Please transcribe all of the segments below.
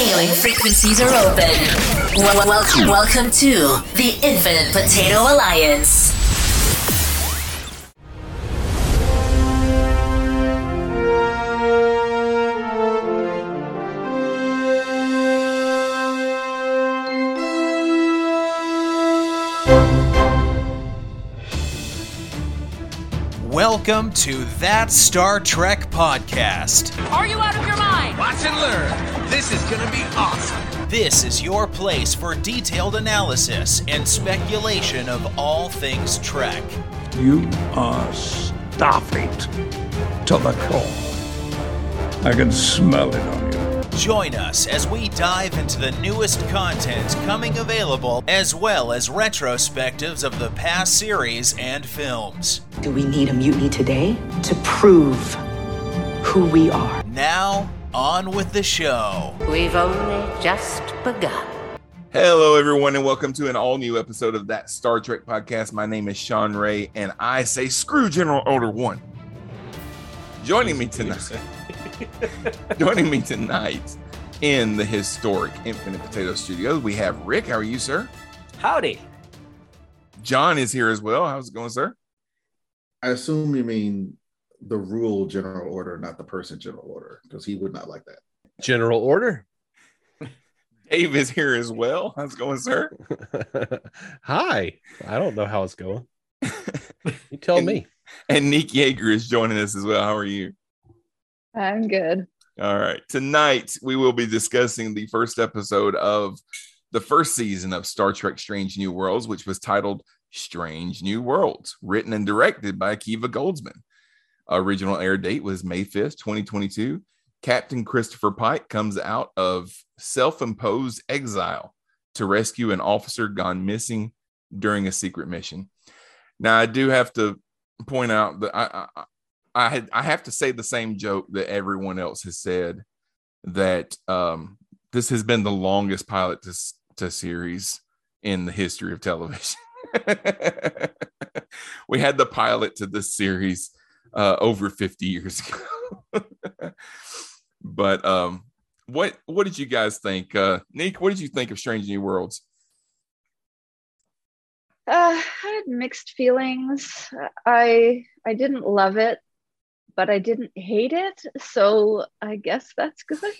Hailing frequencies are open. Well, welcome, welcome to the Infinite Potato Alliance. Welcome to That Star Trek Podcast. Are you out of your mind? Watch and learn. This is going to be awesome. This is your place for detailed analysis and speculation of all things Trek. You are Starfleet to the core. I can smell it on you. Join us as we dive into the newest content coming available, as well as retrospectives of the past series and films. Do we need a mutiny today to prove who we are? Now, on with the show. We've only just begun. Hello, everyone, and welcome to an all new episode of that Star Trek podcast. My name is Sean Ray, and I say screw General Order One. Joining me tonight, joining me tonight in the historic Infinite Potato Studios, we have Rick. How are you, sir? Howdy. John is here as well. How's it going, sir? I assume you mean the rule general order, not the person general order, because he would not like that. General order. Dave is here as well. How's it going, sir? Hi. I don't know how it's going. You tell And- me. And Nick Yeager is joining us as well. How are you? I'm good. All right. Tonight, we will be discussing the first episode of the first season of Star Trek Strange New Worlds, which was titled Strange New Worlds, written and directed by Akiva Goldsman. Original air date was May 5th, 2022. Captain Christopher Pike comes out of self imposed exile to rescue an officer gone missing during a secret mission. Now, I do have to point out that I, I, I had I have to say the same joke that everyone else has said that um, this has been the longest pilot to to series in the history of television. we had the pilot to this series uh, over 50 years ago. but um, what what did you guys think? Uh, Nick, what did you think of Strange New Worlds? Uh, I had mixed feelings. I I didn't love it, but I didn't hate it. So I guess that's good.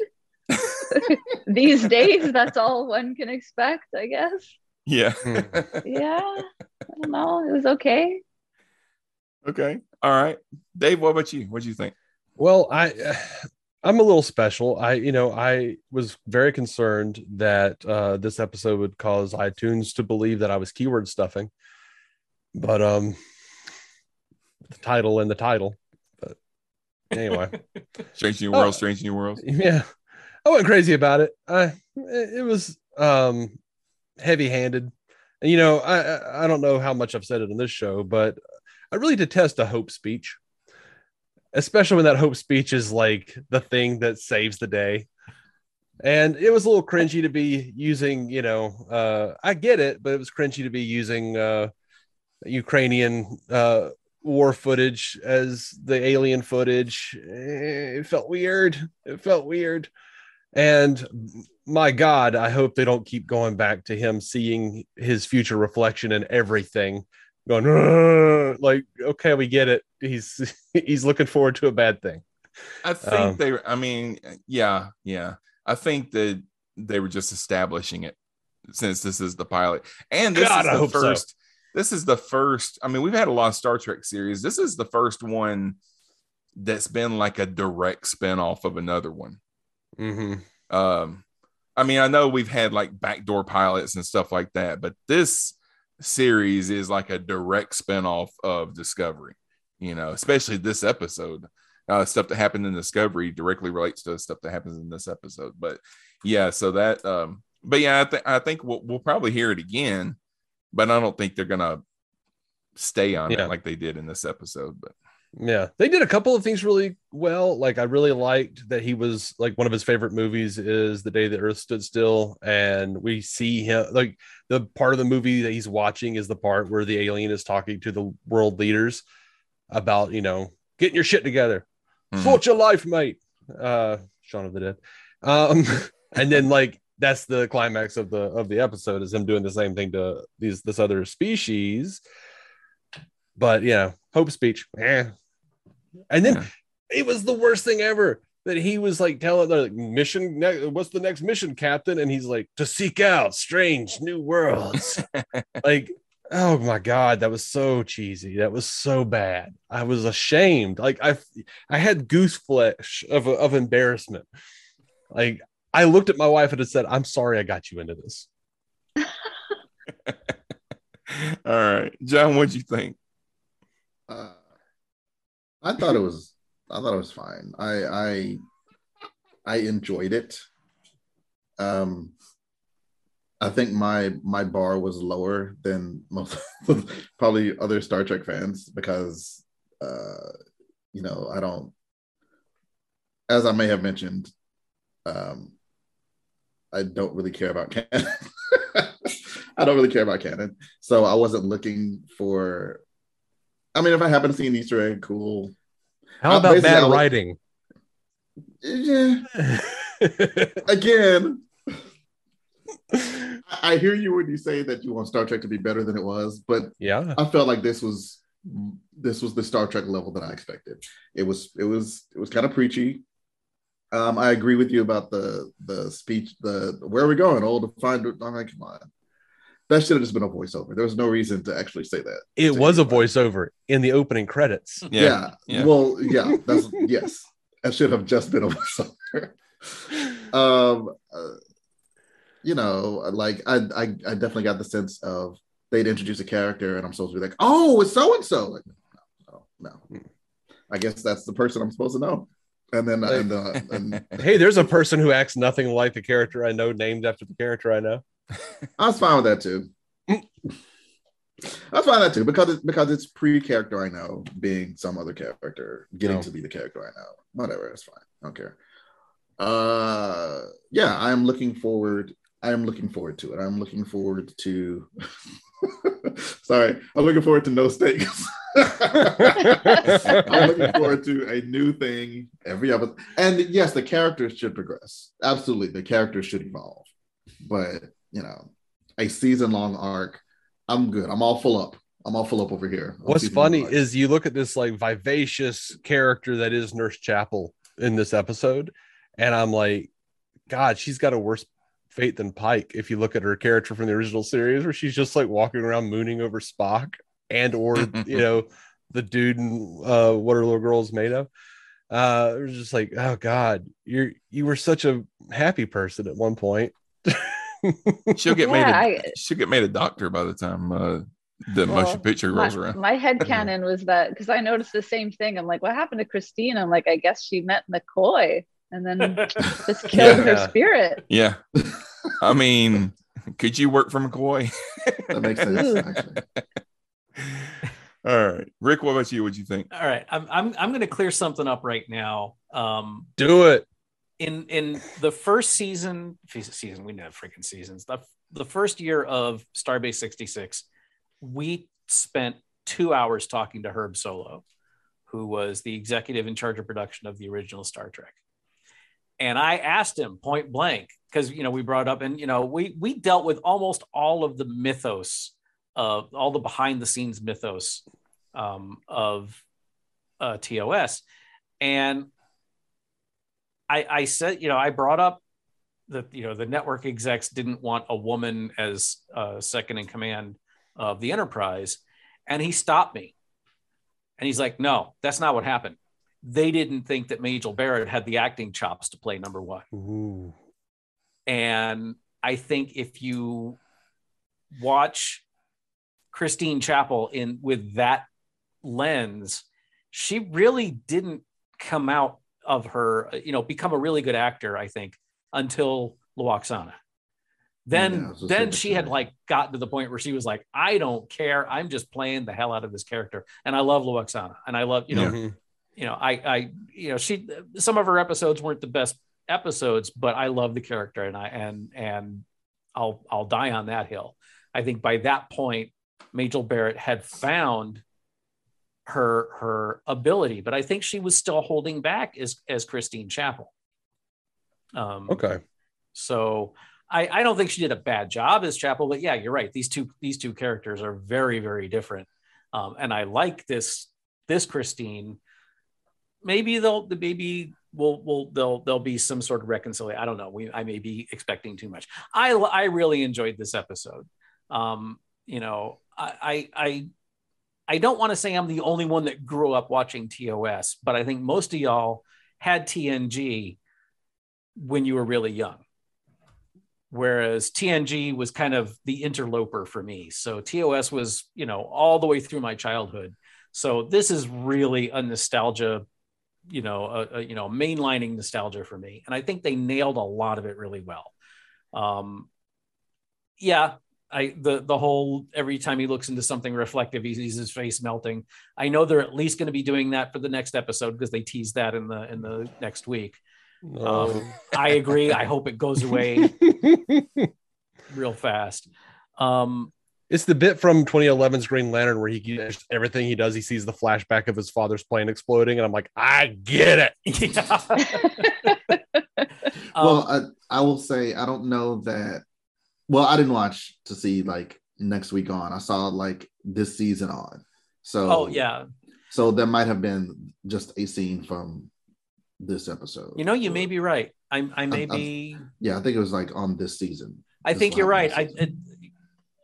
These days, that's all one can expect. I guess. Yeah. Yeah. I don't know. It was okay. Okay. All right. Dave, what about you? What do you think? Well, I I'm a little special. I you know, I was very concerned that uh this episode would cause iTunes to believe that I was keyword stuffing. But um the title and the title. But anyway. Strange New world, Worlds, Strange New world. yeah i went crazy about it i it it was um heavy handed and you know I, I i don't know how much i've said it in this show but i really detest a hope speech especially when that hope speech is like the thing that saves the day. And it was a little cringy to be using you know uh i get it but it was cringy to be using uh ukrainian uh war footage as the alien footage. Eh, it felt weird. It felt weird. And my god i hope they don't keep going back to him seeing his future reflection in everything going like okay we get it he's he's looking forward to a bad thing I think Um, they. I mean, yeah, yeah. I think that they were just establishing it since this is the pilot, and this God, is the hope so. first. This is the first. I mean, we've had a lot of Star Trek series. This is the first one that's been like a direct spin-off of another one. mm-hmm. Um, I mean, I know we've had like backdoor pilots and stuff like that, but this series is like a direct spin-off of Discovery, you know, especially this episode. Uh, stuff that happened in Discovery directly relates to stuff that happens in this episode. But yeah, so that um, but yeah, I think I think we'll, we'll probably hear it again, but I don't think they're gonna stay on Yeah. it like they did in this episode. But Yeah, they did a couple of things really well. Like I really liked that he was like one of his favorite movies is The Day the Earth Stood Still, and we see him like the part of the movie that he's watching is the part where the alien is talking to the world leaders about you know getting your shit together, Mhm. sort your life, mate. Uh, Shaun of the Dead. Um, and then like that's the climax of the of the episode is him doing the same thing to these this other species. But yeah, hope speech. Eh. And then Yeah. it was the worst thing ever that he was like telling the like, mission ne- what's the next mission captain? And he's like to seek out strange new worlds. Like oh my god that was so cheesy. That was so bad. I was ashamed. Like i i had goose flesh of, of embarrassment. Like i looked at my wife and I said i'm sorry i got you into this. All right, John, what'd you think? Uh, I thought it was. I thought it was fine. I I I enjoyed it. Um, I think my my bar was lower than most probably other Star Trek fans because uh, you know I don't, as I may have mentioned, um, I don't really care about canon. I don't really care about canon, so I wasn't looking for. I mean, if I happen to see an Easter egg, cool. how Uh, about I bad writing Yeah. Again, I hear you when you say that you want Star Trek to be better than it was, but yeah I felt like this was this was the Star Trek level that I expected. It was it was it was kind of preachy. Um, I agree with you about the the speech. The where are we going? Oh, to find. I'm like, come on. That should have just been a voiceover. There was no reason to actually say that. it to was a voiceover in the opening credits Yeah. yeah. Well, yeah. That's yes. That should have just been a voiceover. um, uh, you know, like I, I, I definitely got the sense of they'd introduce a character, and I'm supposed to be like, oh, it's so and so. Like, no, no, no. I guess that's the person I'm supposed to know. And then, and, uh, and hey there's a person who acts nothing like the character i know named after the character i know I was fine with that too. I was fine with that too because it's because it's pre-character I know being some other character getting No. to be the character I know. Whatever, it's fine. I don't care. Uh, yeah, I'm looking forward. I am looking forward to it. I'm looking forward to. Sorry, I'm looking forward to no stakes. I'm looking forward to a new thing every episode. And yes, the characters should progress. Absolutely, the characters should evolve. But you know, a season long arc, I'm good. I'm all full up. I'm all full up over here. on What's funny is you look at this like vivacious character that is Nurse Chapel in this episode, and I'm like, God, she's got a worse fate than Pike. If you look at her character from the original series, where she's just like walking around mooning over Spock and or you know the dude and uh, what are little girls made of. Uh, it was just like, oh God, you're you were such a happy person at one point. She'll get made. A, I- she'll get made a doctor by the time uh, the Well, motion picture my, rolls around. my head canon was that because I noticed the same thing. I'm like, what happened to Christine? I'm like, I guess she met McCoy and then just killed her spirit. yeah, I mean, could you work for McCoy? that makes sense. Actually. All right, Rick. What about you? What do you think? All right, I'm I'm I'm going to clear something up right now. Um, Do it. In in the first season, season we know freaking seasons. The the first year of Starbase 66, we spent two hours talking to Herb Solow, who was the executive in charge of production of the original Star Trek. And I asked him point blank because you know we brought up and you know we we dealt with almost all of the mythos of all the behind the scenes mythos um, of uh, TOS, and I, I said, you know, I brought up that you know the network execs didn't want a woman as uh, second in command of the Enterprise, and he stopped me, and he's like, "No, that's not what happened. They didn't think that Majel Barrett had the acting chops to play number one." Ooh. And I think if you watch Christine Chapel in with that lens, she really didn't come out of her, you know, become a really good actor, I think, until Lwaxana. Then Yeah, I was just then she had like gotten to the point where she was like, I don't care. I'm just playing the hell out of this character. And I love Lwaxana. And I love, you know, Mhm. you know, I, I, you know, she, some of her episodes weren't the best episodes, but I love the character and I, and, and I'll, I'll die on that hill. I think by that point, Majel Barrett had found her, her ability, but I think she was still holding back as, as Christine Chapel. Um, Okay. So I, I don't think she did a bad job as Chapel, but yeah, you're right. These two these two characters are very very different, um, and I like this this Christine. Maybe they'll maybe we'll we'll they'll there'll be some sort of reconciliation. I don't know. We I may be expecting too much. I I really enjoyed this episode. Um, you know, I I I, I don't want to say I'm the only one that grew up watching TOS, but I think most of y'all had TNG when you were really young. Whereas TNG was kind of the interloper for me. So TOS was, you know, all the way through my childhood. So this is really a nostalgia, you know, a, a you know, mainlining nostalgia for me. And I think they nailed a lot of it really well. Um, yeah, I the the whole every time he looks into something reflective, he sees his face melting. I know they're at least going to be doing that for the next episode because they tease that in the in the next week. Um, I agree. I hope it goes away real fast. Um, It's the bit from 2011's Green Lantern where he just everything he does, he sees the flashback of his father's plane exploding, and I'm like, I get it. well, um, I, I will say I don't know that. Well, I didn't watch to see like next week on. I saw like this season on. So oh yeah, So there might have been just a scene from this episode. you know, you may be right. I I may I'm- be. Yeah, I think it was like on this season. I think you're right. I it,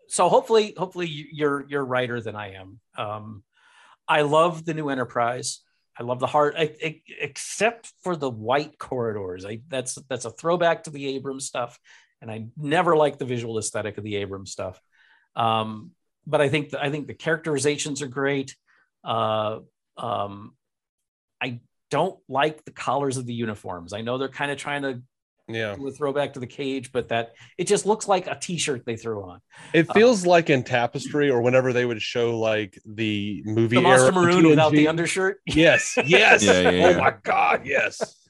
so hopefully, hopefully you're you're righter than I am. Um, I love the new Enterprise. I love the heart, I, I- except for the white corridors. I that's that's a throwback to the Abrams stuff, and I never liked the visual aesthetic of the Abrams stuff. Um, but I think the, I think the characterizations are great. Uh, um, I don't like the collars of the uniforms. I know they're kind of trying to Yeah. do a throwback to the cage, but that it just looks like a T-shirt they threw on. It feels like in Tapestry or whenever they would show like the movie The monster era of maroon without the undershirt. Yes, yes. Yeah, yeah, Oh my god, yes.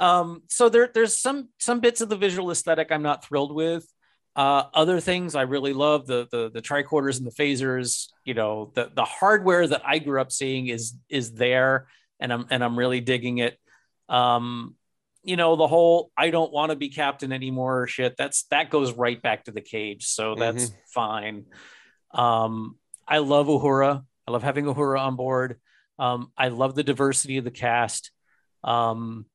Um, so there, there's some some bits of the visual aesthetic I'm not thrilled with. Uh, other things I really love the the the tricorders and the phasers. You know, the the hardware that I grew up seeing is is there, and I'm and I'm really digging it. Um, you know, the whole I don't want to be captain anymore shit. That's that goes right back to the cage, so that's fine. Um, I love Uhura. I love having Uhura on board. Um, I love the diversity of the cast. Um,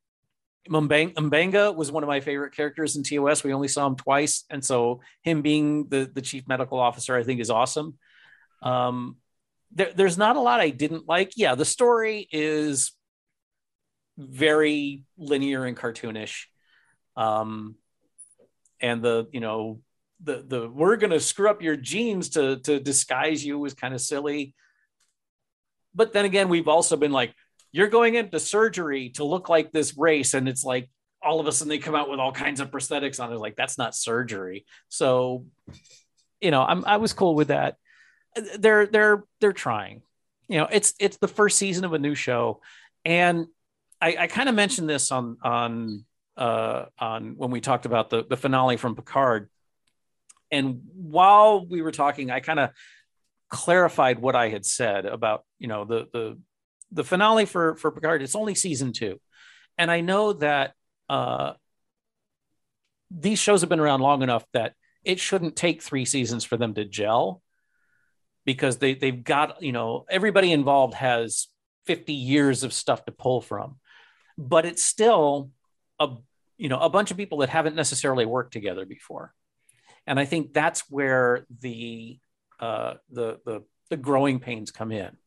M'Benga was one of my favorite characters in TOS. We only saw him twice, and so him being the the chief medical officer, I think, is awesome. Um, there, there's not a lot I didn't like. Yeah, the story is very linear and cartoonish, um, and the you know the the we're gonna screw up your genes to to disguise you was kind of silly. But then again, we've also been like, you're going into surgery to look like this race, and it's like all of a sudden they come out with all kinds of prosthetics on it. Like that's not surgery. So, you know, I'm I was cool with that. They're they're they're trying. You know, it's it's the first season of a new show, and I, I kind of mentioned this on on uh, on when we talked about the the finale from Picard. And while we were talking, I kind of clarified what I had said about you know the the the finale for for Picard. It's only season two, and I know that uh, these shows have been around long enough that it shouldn't take three seasons for them to gel because they they've got you know everybody involved has 50 years of stuff to pull from. But it's still a you know a bunch of people that haven't necessarily worked together before. And i think that's where the uh the the, the growing pains come in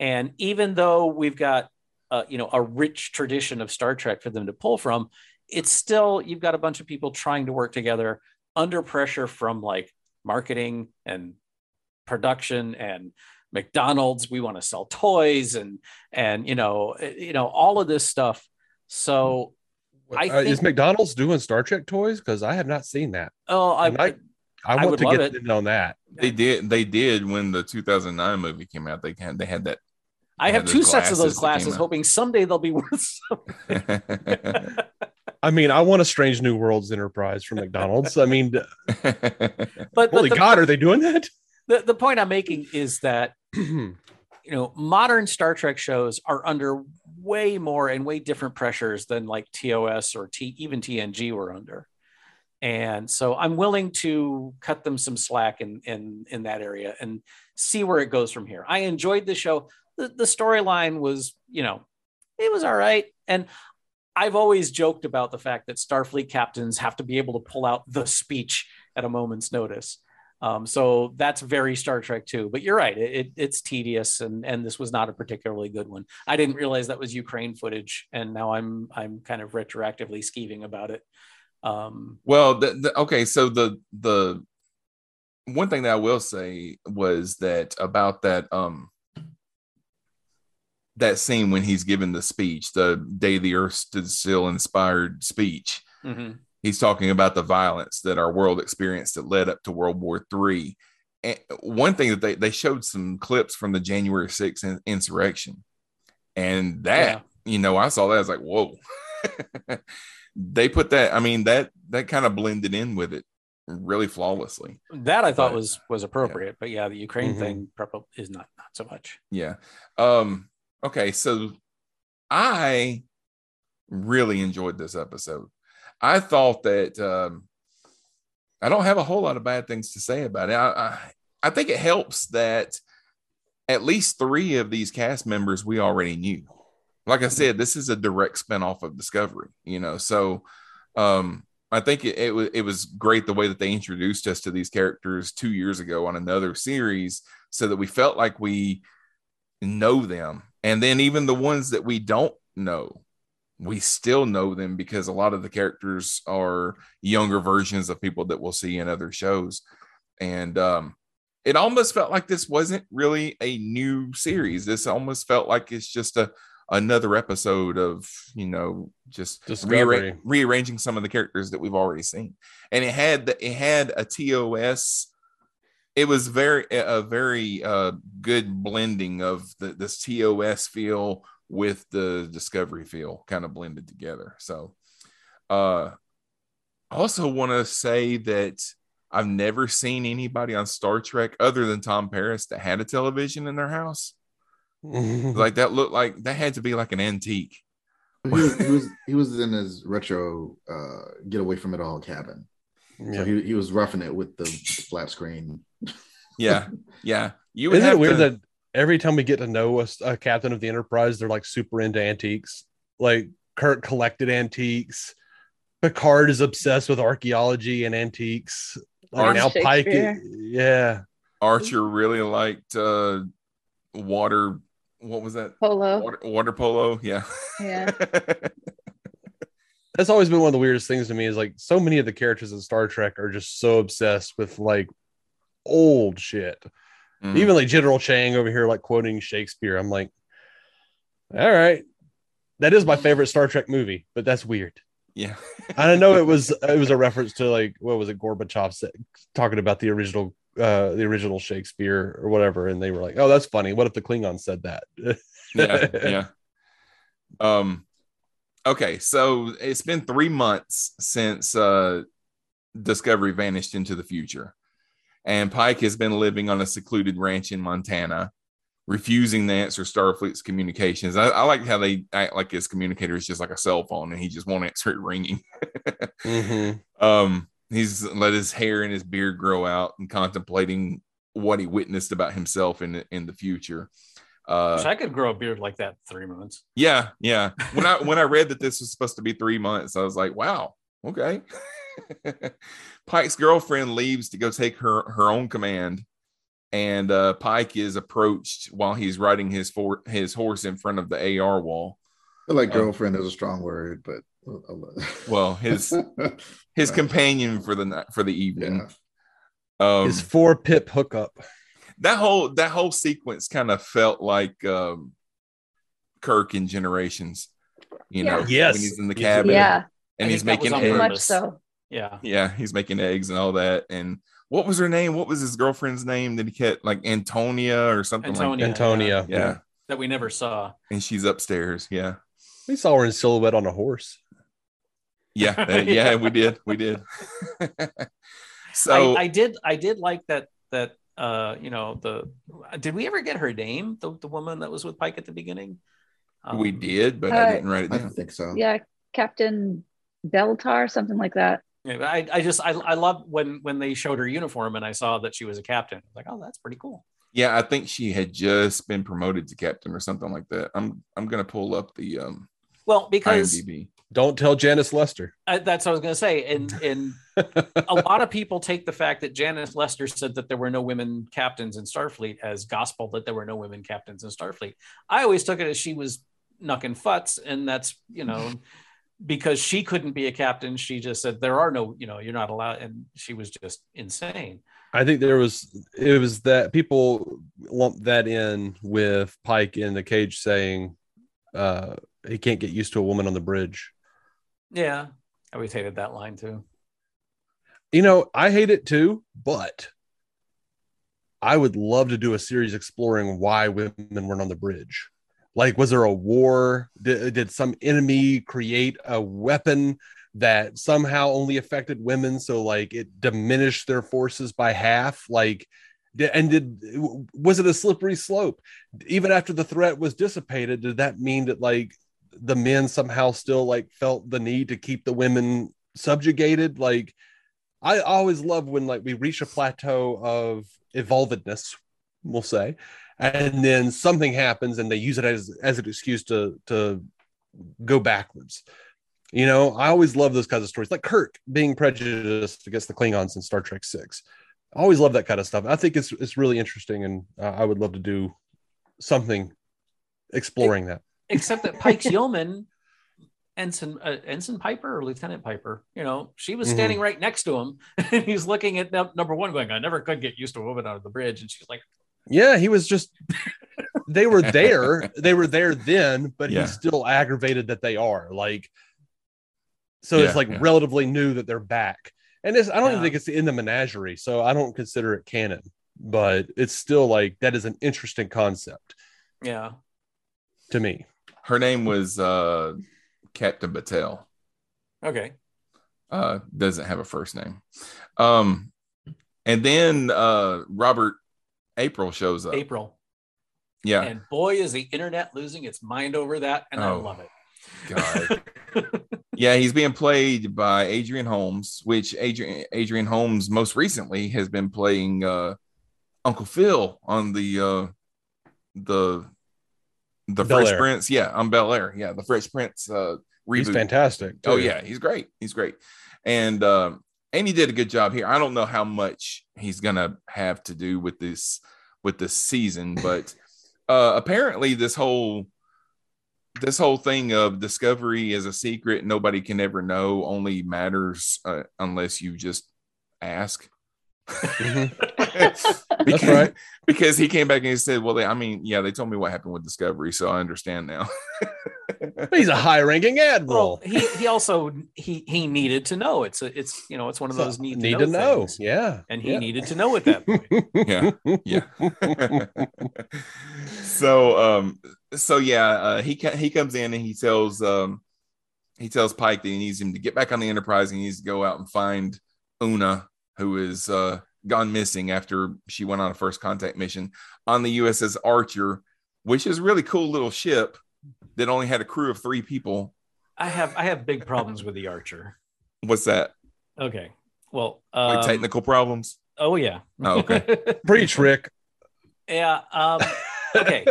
and even though we've got uh, you know a rich tradition of star trek for them to pull from it's still you've got a bunch of people trying to work together under pressure from like marketing and production and McDonald's we want to sell toys and and you know eh, you know all of this stuff so I Uh, is McDonald's doing Star Trek toys? Because I have not seen that. oh I, I, I I want would to get it. in on that. They did. They did when the 2009 movie came out. They had they had that. I have two sets of those glasses glasses hoping someday they'll be worth something. I mean, I want a Strange New Worlds Enterprise from McDonald's. I mean, but, but holy the, God, are they doing that? the, the point I'm making is that you know modern Star Trek shows are under way more and way different pressures than like TOS or T even TNG were under. And so I'm willing to cut them some slack in in in that area and see where it goes from here. I enjoyed the show. The, the storyline was, you know, it was all right. And I've always joked about the fact that Starfleet captains have to be able to pull out the speech at a moment's notice. Um, so that's very Star Trek too. But you're right; it, it, it's tedious, and and this was not a particularly good one. I didn't realize that was Ukraine footage, and now I'm I'm kind of retroactively skeeving about it. Um, Well, the, the, okay, so the the one thing that I will say was that about that um that scene when he's giving the speech, the day the earth stood still inspired speech. mhm. He's talking about the violence that our world experienced that led up to World War III. And one thing that they, they showed some clips from the January 6th insurrection. And that, you know, I saw that, I was like, whoa. they put that, I mean, that that kind of blended in with it really flawlessly. That I thought But- was was appropriate, but yeah, the Ukraine Mhm. thing is not not so much. Yeah. Um, okay, so I really enjoyed this episode. I thought that um I don't have a whole lot of bad things to say about it. I I, I think it helps that at least three of these cast members we already knew. Like I said, this is a direct spinoff of Discovery, you know. So um I think it, it was it was great the way that they introduced us to these characters two years ago on another series, so that we felt like we know them, and then even the ones that we don't know, we still know them because a lot of the characters are younger versions of people that we'll see in other shows, and um, it almost felt like this wasn't really a new series. This almost felt like it's just a another episode of you know just rearra- rearranging some of the characters that we've already seen. And it had the, it had a tos it was very a very uh good blending of the this tos feel with the discovery feel kind of blended together. So uh i also want to say that i've never seen anybody on star trek other than tom paris that had a television in their house. Like that looked like that had to be like an antique. He was, he was he was in his retro uh get away from it all cabin. So Yeah. he, he was roughing it with the flat screen. yeah yeah you would Isn't it weird to- that every time we get to know a, a captain of the Enterprise, they're like super into antiques? Like Kirk collected antiques. Picard is obsessed with archaeology and antiques. Like now Pike, Shakespeare. yeah, Archer really liked uh water what was that? Polo. Water, water polo, yeah. Yeah. that's always been one of the weirdest things to me. Is like so many of the characters in Star Trek are just so obsessed with like old shit. Mhm. Even like General Chang over here, like quoting Shakespeare. I'm like, all right, that is my favorite Star Trek movie, but that's weird. yeah. I don't know it was it was a reference to like what was it Gorbachev said, talking about the original uh the original Shakespeare or whatever, and they were like, "Oh, that's funny. What if the Klingon said that?" yeah, yeah. Um okay, so it's been 3 months since uh Discovery vanished into the future. And Pike has been living on a secluded ranch in Montana, refusing to answer Starfleet's communications. I, I like how they act like his communicator is just like a cell phone and he just won't answer it ringing. Mhm. Um, he's let his hair and his beard grow out and contemplating what he witnessed about himself in in the future. Uh, Wish I could grow a beard like that in three months. yeah, yeah. When I when I read that this was supposed to be three months, I was like, wow, okay. Pike's girlfriend leaves to go take her her own command, and uh, Pike is approached while he's riding his for his horse in front of the AR wall. I feel like Oh. girlfriend is a strong word, but Well, his his companion for the night for the evening. Um, His four pip hookup. That whole that whole sequence kind of felt like um Kirk in Generations. You know, Yes. when he's in the cabin, Yeah. and I he's think that was making eggs. Much so. Yeah. Yeah, he's making eggs and all that. And what was her name? What was his girlfriend's name that he kept like Antonia or something Antonia. like Antonia. that? Yeah. That we never saw. And she's upstairs. Yeah. We saw her in silhouette on a horse. Yeah. that- yeah, we did. We did. so I, I did I did like that that uh you know the did we ever get her name the, the woman that was with Pike at the beginning Um, we did, but Uh, I didn't write it I don't think so. Yeah, Captain Beltar, something like that. Yeah, I, I just I, I love when when they showed her uniform and I saw that she was a captain. I was like, oh, that's pretty cool. Yeah, I think she had just been promoted to captain or something like that. I'm I'm gonna pull up the um Well, because IMDb. Don't tell Janice Lester. I, that's what I was going to say. And and a lot of people take the fact that Janice Lester said that there were no women captains in Starfleet as gospel that there were no women captains in Starfleet. I always took it as she was knucking futs, and that's you know because she couldn't be a captain. She just said there are no you know you're not allowed, and she was just insane. I think there was it was that people lumped that in with Pike in the cage saying uh he can't get used to a woman on the bridge. Yeah, I always hated that line too. You know, I hate it too, but I would love to do a series exploring why women weren't on the bridge. Like, was there a war? Did, did some enemy create a weapon that somehow only affected women? So, like, it diminished their forces by half? Like, and did was it a slippery slope? Even after the threat was dissipated, did that mean that like the men somehow still like felt the need to keep the women subjugated? Like, I always love when like we reach a plateau of evolvedness, we'll say, and then something happens and they use it as as an excuse to to go backwards. You know, I always love those kinds of stories, like Kirk being prejudiced against the Klingons in Star Trek Six. I always love that kind of stuff. I think it's it's really interesting, and uh, I would love to do something exploring that. Except that Pike's yeoman, Ensign uh, Ensign Piper or Lieutenant Piper, you know, she was standing right next to him, and he's looking at num- number one, going, "I never could get used to a woman out of the bridge," and she's like, Yeah, he was just. They were there. They were there then, but Yeah. he's still aggravated that they are like. So Yeah, it's like yeah. relatively new that they're back, and it's, I don't even think it's in the menagerie, so I don't consider it canon. But it's still like that is an interesting concept "Yeah, to me. Her name was uh Captain Batel. okay." Uh doesn't have a first name. Um and then uh Robert April shows up. April, Yeah. and boy, is the internet losing its mind over that, and I Oh. love it. God. Yeah, he's being played by Adrian Holmes, which Adrian Adrian Holmes most recently has been playing uh Uncle Phil on the uh the the Bel Fresh Air. Prince. Yeah, on Bel Air. Yeah, the Fresh Prince uh reboot. He's fantastic. Oh yeah, he's great. He's great. And um and he did a good job here. I don't know how much he's gonna have to do with this with this season, but uh apparently this whole this whole thing of discovery is a secret nobody can ever know only matters uh, unless you just ask Mhm. because, right. because he came back and he said well they, i mean yeah they told me what happened with discovery so i understand now He's a high-ranking Well, admiral. he he also he he needed to know. It's a it's you know it's one of those need, need to know, to know. Yeah, and he yeah. needed to know at that point. yeah yeah so um so yeah uh, he he comes in and he tells um he tells pike that he needs him to get back on the enterprise and he needs to go out and find una who is uh gone missing after she went on a first contact mission on the uss archer which is a really cool little ship that only had a crew of three people I have I have big problems with the Archer. what's that Okay, well, like um, technical problems Oh yeah. Oh, okay. Preach, Rick. yeah. Um, okay.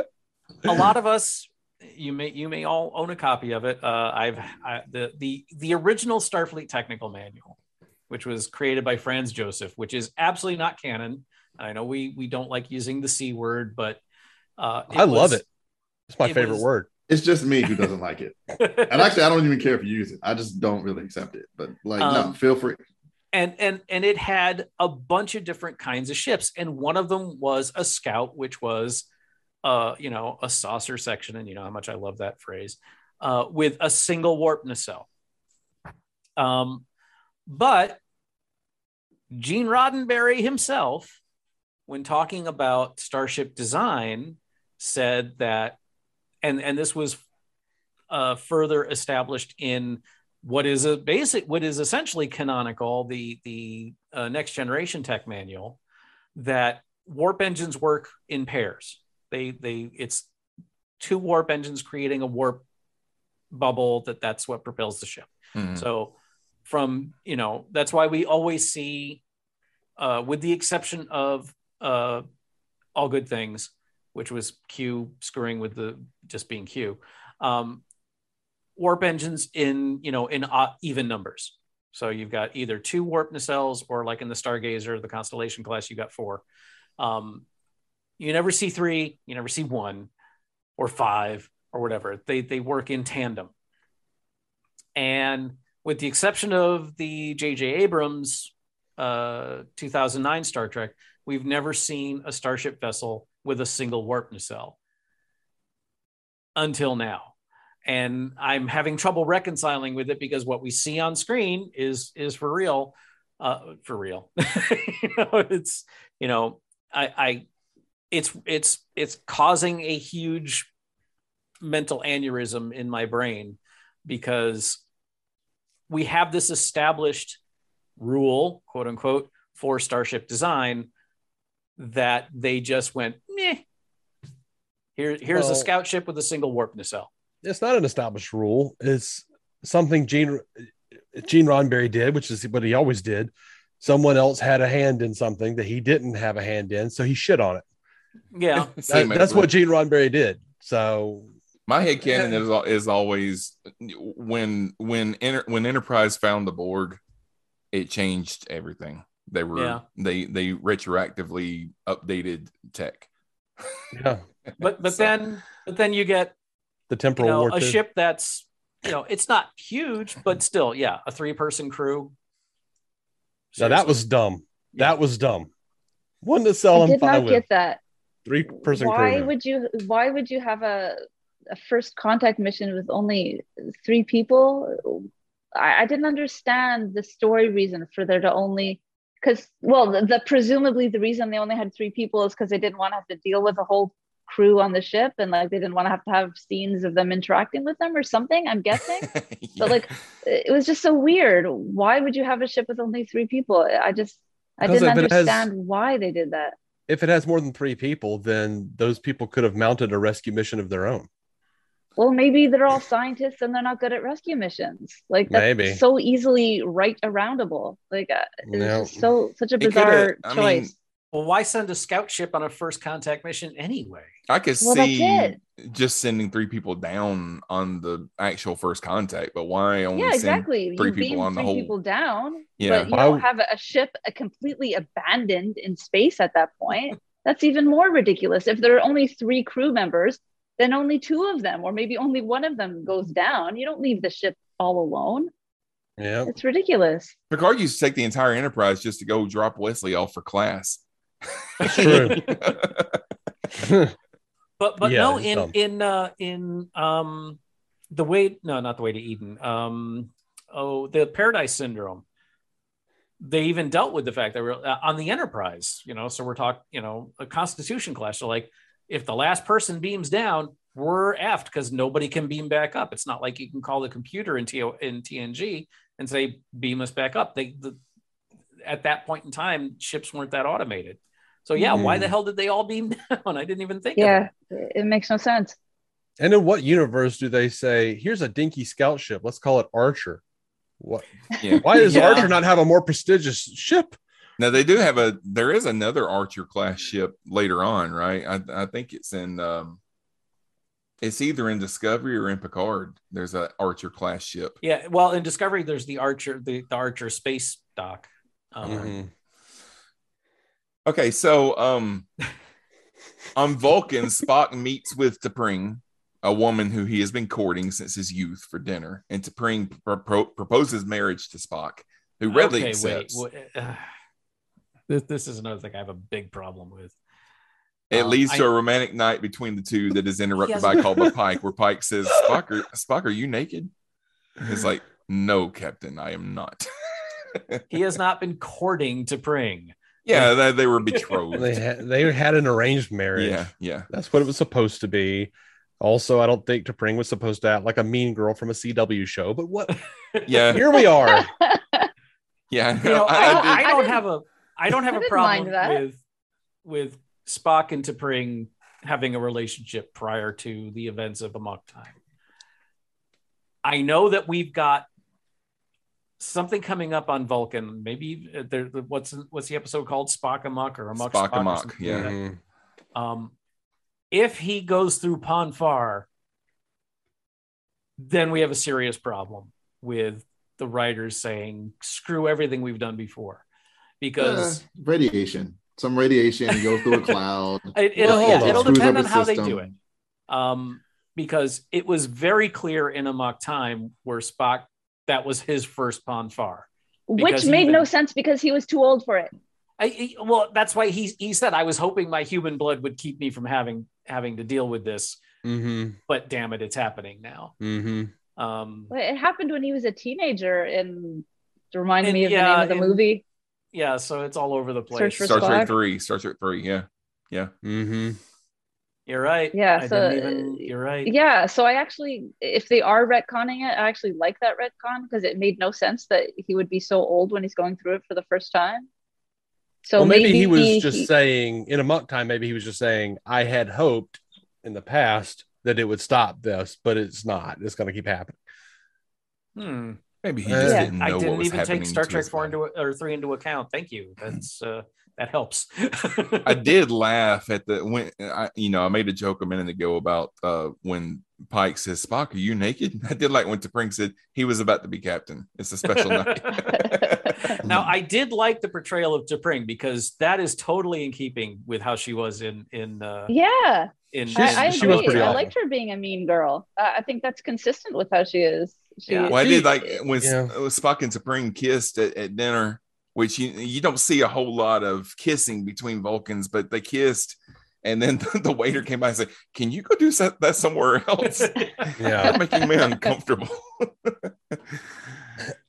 A lot of us, you may you may all own a copy of it. Uh, I've I, the the the original Starfleet technical manual, which was created by Franz Joseph, which is absolutely not canon. I know we we don't like using the c word, but uh, I love it. It's my it favorite was- word. It's just me who doesn't like it. And actually, I don't even care if you use it. I just don't really accept it. But like, no, Um, feel free. and and and it had a bunch of different kinds of ships and one of them was a scout which was uh you know a saucer section and you know how much i love that phrase uh with a single warp nacelle um but gene roddenberry himself when talking about starship design said that and and this was uh further established in what is a basic what is essentially canonical the the uh, next generation tech manual that warp engines work in pairs they they it's two warp engines creating a warp bubble that that's what propels the ship. Mhm. So from you know that's why we always see, uh, with the exception of uh, all good things, which was Q screwing with the just being Q, um, warp engines in you know in uh, even numbers. So you've got either two warp nacelles or like in the Stargazer, the Constellation class, you got four. Um, you never see three, you never see one or five or whatever. They they work in tandem. And with the exception of the J.J. Abrams uh, 2009 Star Trek, we've never seen a starship vessel with a single warp nacelle until now. And I'm having trouble reconciling with it because what we see on screen is is for real, uh, for real. you know, it's you know, I, I, it's it's it's causing a huge mental aneurysm in my brain because we have this established rule, quote unquote, for starship design that they just went, meh. Here, here's a scout ship with a single warp nacelle. It's not an established rule. It's something Gene Gene Roddenberry did, which is what he always did. Someone else had a hand in something that he didn't have a hand in, so he shit on it. Yeah, That- that's what Gene Roddenberry did. So My head canon is is always when when Enter, when Enterprise found the Borg, it changed everything. They were Yeah. they they retroactively updated tech. yeah, but but So- then but then you get the you temporal know war. a too. ship that's you know it's not huge, but still, yeah, a three person crew. Now that was Seriously. dumb. That was dumb. One to sell I I'm did not with. get that. Three person why crew. would you why would you have a a first contact mission with only three people i, I didn't understand the story reason for there to only because well the, the presumably the reason they only had three people is because they didn't want to have to deal with a whole crew on the ship and like they didn't want to have to have scenes of them interacting with them or something i'm guessing. But like it was just so weird. Why would you have a ship with only three people? I just i didn't it has- understand why they did that. if it has more than three people, then those people could have mounted a rescue mission of their own. Well, maybe they're all scientists and they're not good at rescue missions. Like that's Maybe. so easily right aroundable. Like uh, it's No. just so such a It coulda- bizarre I choice. mean, well, why send a scout ship on a first contact mission anyway? I could Well, see just sending three people down on the actual first contact, but why only yeah, send exactly. three You people beam on the whole? people down, Yeah. but you Why don't have a, a ship completely abandoned in space at that point. That's even more ridiculous. If there are only three crew members, then only two of them, or maybe only one of them goes down. You don't leave the ship all alone. Yeah. It's ridiculous. Picard used to take the entire Enterprise just to go drop Wesley off for class. It's true. But but Yeah, no, in dumb. in uh, in um the way no, not the way to Eden. Um, oh, the Paradise Syndrome. They even dealt with the fact that we're uh, on the Enterprise. You know, so we're talking. You know, a Constitution class. So like, if the last person beams down, we're effed because nobody can beam back up. It's not like you can call the computer in, T- in TNG and say beam us back up. They the, at that point in time, ships weren't that automated. So yeah, why the mm-hmm. hell did they all beam down? I didn't even think. of Yeah, that. it makes no sense. And in what universe do they say, here's a dinky scout ship? Let's call it Archer. What? Yeah. Why does Yeah. Archer not have a more prestigious ship? Now they do have a there is another Archer class ship later on, right? I, I think it's in um it's either in Discovery or in Picard. There's a Archer class ship. Yeah, well, in Discovery, there's the Archer, the, the Archer space dock. Um, Mhm. Okay, so um on Vulcan, Spock meets with T'Pring, a woman who he has been courting since his youth for dinner, and T'Pring pro- proposes marriage to Spock, who readily okay, accepts. wait. wait, uh, this, this is another thing I have a big problem with. It Um, leads to I- a romantic night between the two that is interrupted Yes. by a call by Pike, where Pike says, Spock, are, Spock, are you naked? He's like, No, Captain, I am not. He has not been courting T'Pring. yeah, they, they were betrothed. They had, they had an arranged marriage. yeah, yeah. That's what it was supposed to be. Also, I don't think T'Pring was supposed to act like a mean girl from a CW show, but what? Yeah, Here we are. yeah. You know, I, I- I don't, did- I don't didn't- have a I don't have I a problem with with Spock and T'Pring having a relationship prior to the events of Amok Time. I know that we've got something coming up on Vulcan. Maybe there. What's what's the episode called? Spock Amok or Amok Spock or Amok, yeah. like. Mhm. Um, if he goes through Pon farr, then we have a serious problem with the writers saying screw everything we've done before, because Uh, radiation. Some radiation goes through a cloud. it, it'll, Well, yeah, hold on. it'll depend on his how they do it. Um, because it was very clear in Amok Time where Spock that was his first Pon farr. Which made even- no sense because he was too old for it. I, he- well, that's why he he said I was hoping my human blood would keep me from having having to deal with this, Mm-hmm. but damn it, it's happening now. Mm-hmm. Um, Well, It happened when he was a teenager and to remind And me of yeah, the name of the and- movie. Yeah, so it's all over the place. Search for Star Trek three, Star Trek three, yeah, yeah. Mm-hmm. You're right. Yeah, I so, didn't even. You're right. Yeah, so I actually, if they are retconning it, I actually like that retcon because it made no sense that he would be so old when he's going through it for the first time. So well, maybe, he was just saying in Amok Time. Maybe he was just saying, "I had hoped in the past that it would stop this, but it's not. It's going to keep happening." Hmm. Maybe he just Yeah. didn't know I didn't was even happening. take Star Trek four body. into or three into account. Thank you. That's uh, that helps. I did laugh at the when I you know I made a joke a minute ago about uh when Pike says Spock, are you naked? I did like when T'Pring said he was about to be captain. It's a special night. now I did like the portrayal of T'Pring because that is totally in keeping with how she was in in uh, yeah, in. She's- I, I she was agree. pretty I liked her being a mean girl. Uh, I think that's consistent with how she is. She, Yeah. well, I did like when yeah. uh, Spock and T'Pring kissed at, at dinner, which you you don't see a whole lot of kissing between Vulcans, but they kissed. And then the, waiter came by and said, "Can you go do so- that somewhere else? Yeah, You're making me uncomfortable."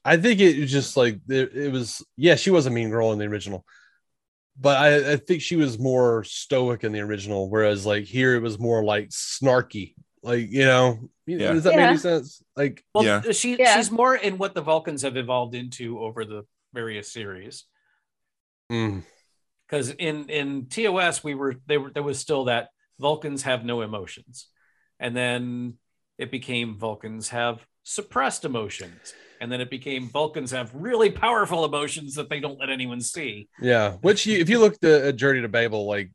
I think it was just like it, it was. Yeah, she was a mean girl in the original, but I, I think she was more stoic in the original. Whereas like here, it was more like snarky. Like you know, Yeah. does that make any sense? Like well, Yeah. she Yeah. she's more in what the Vulcans have evolved into over the various series. mm, Because in in TOS we were they were there was still that Vulcans have no emotions, and then it became Vulcans have suppressed emotions, and then it became Vulcans have really powerful emotions that they don't let anyone see. yeah. Which you, if you look at at Journey to Babel, like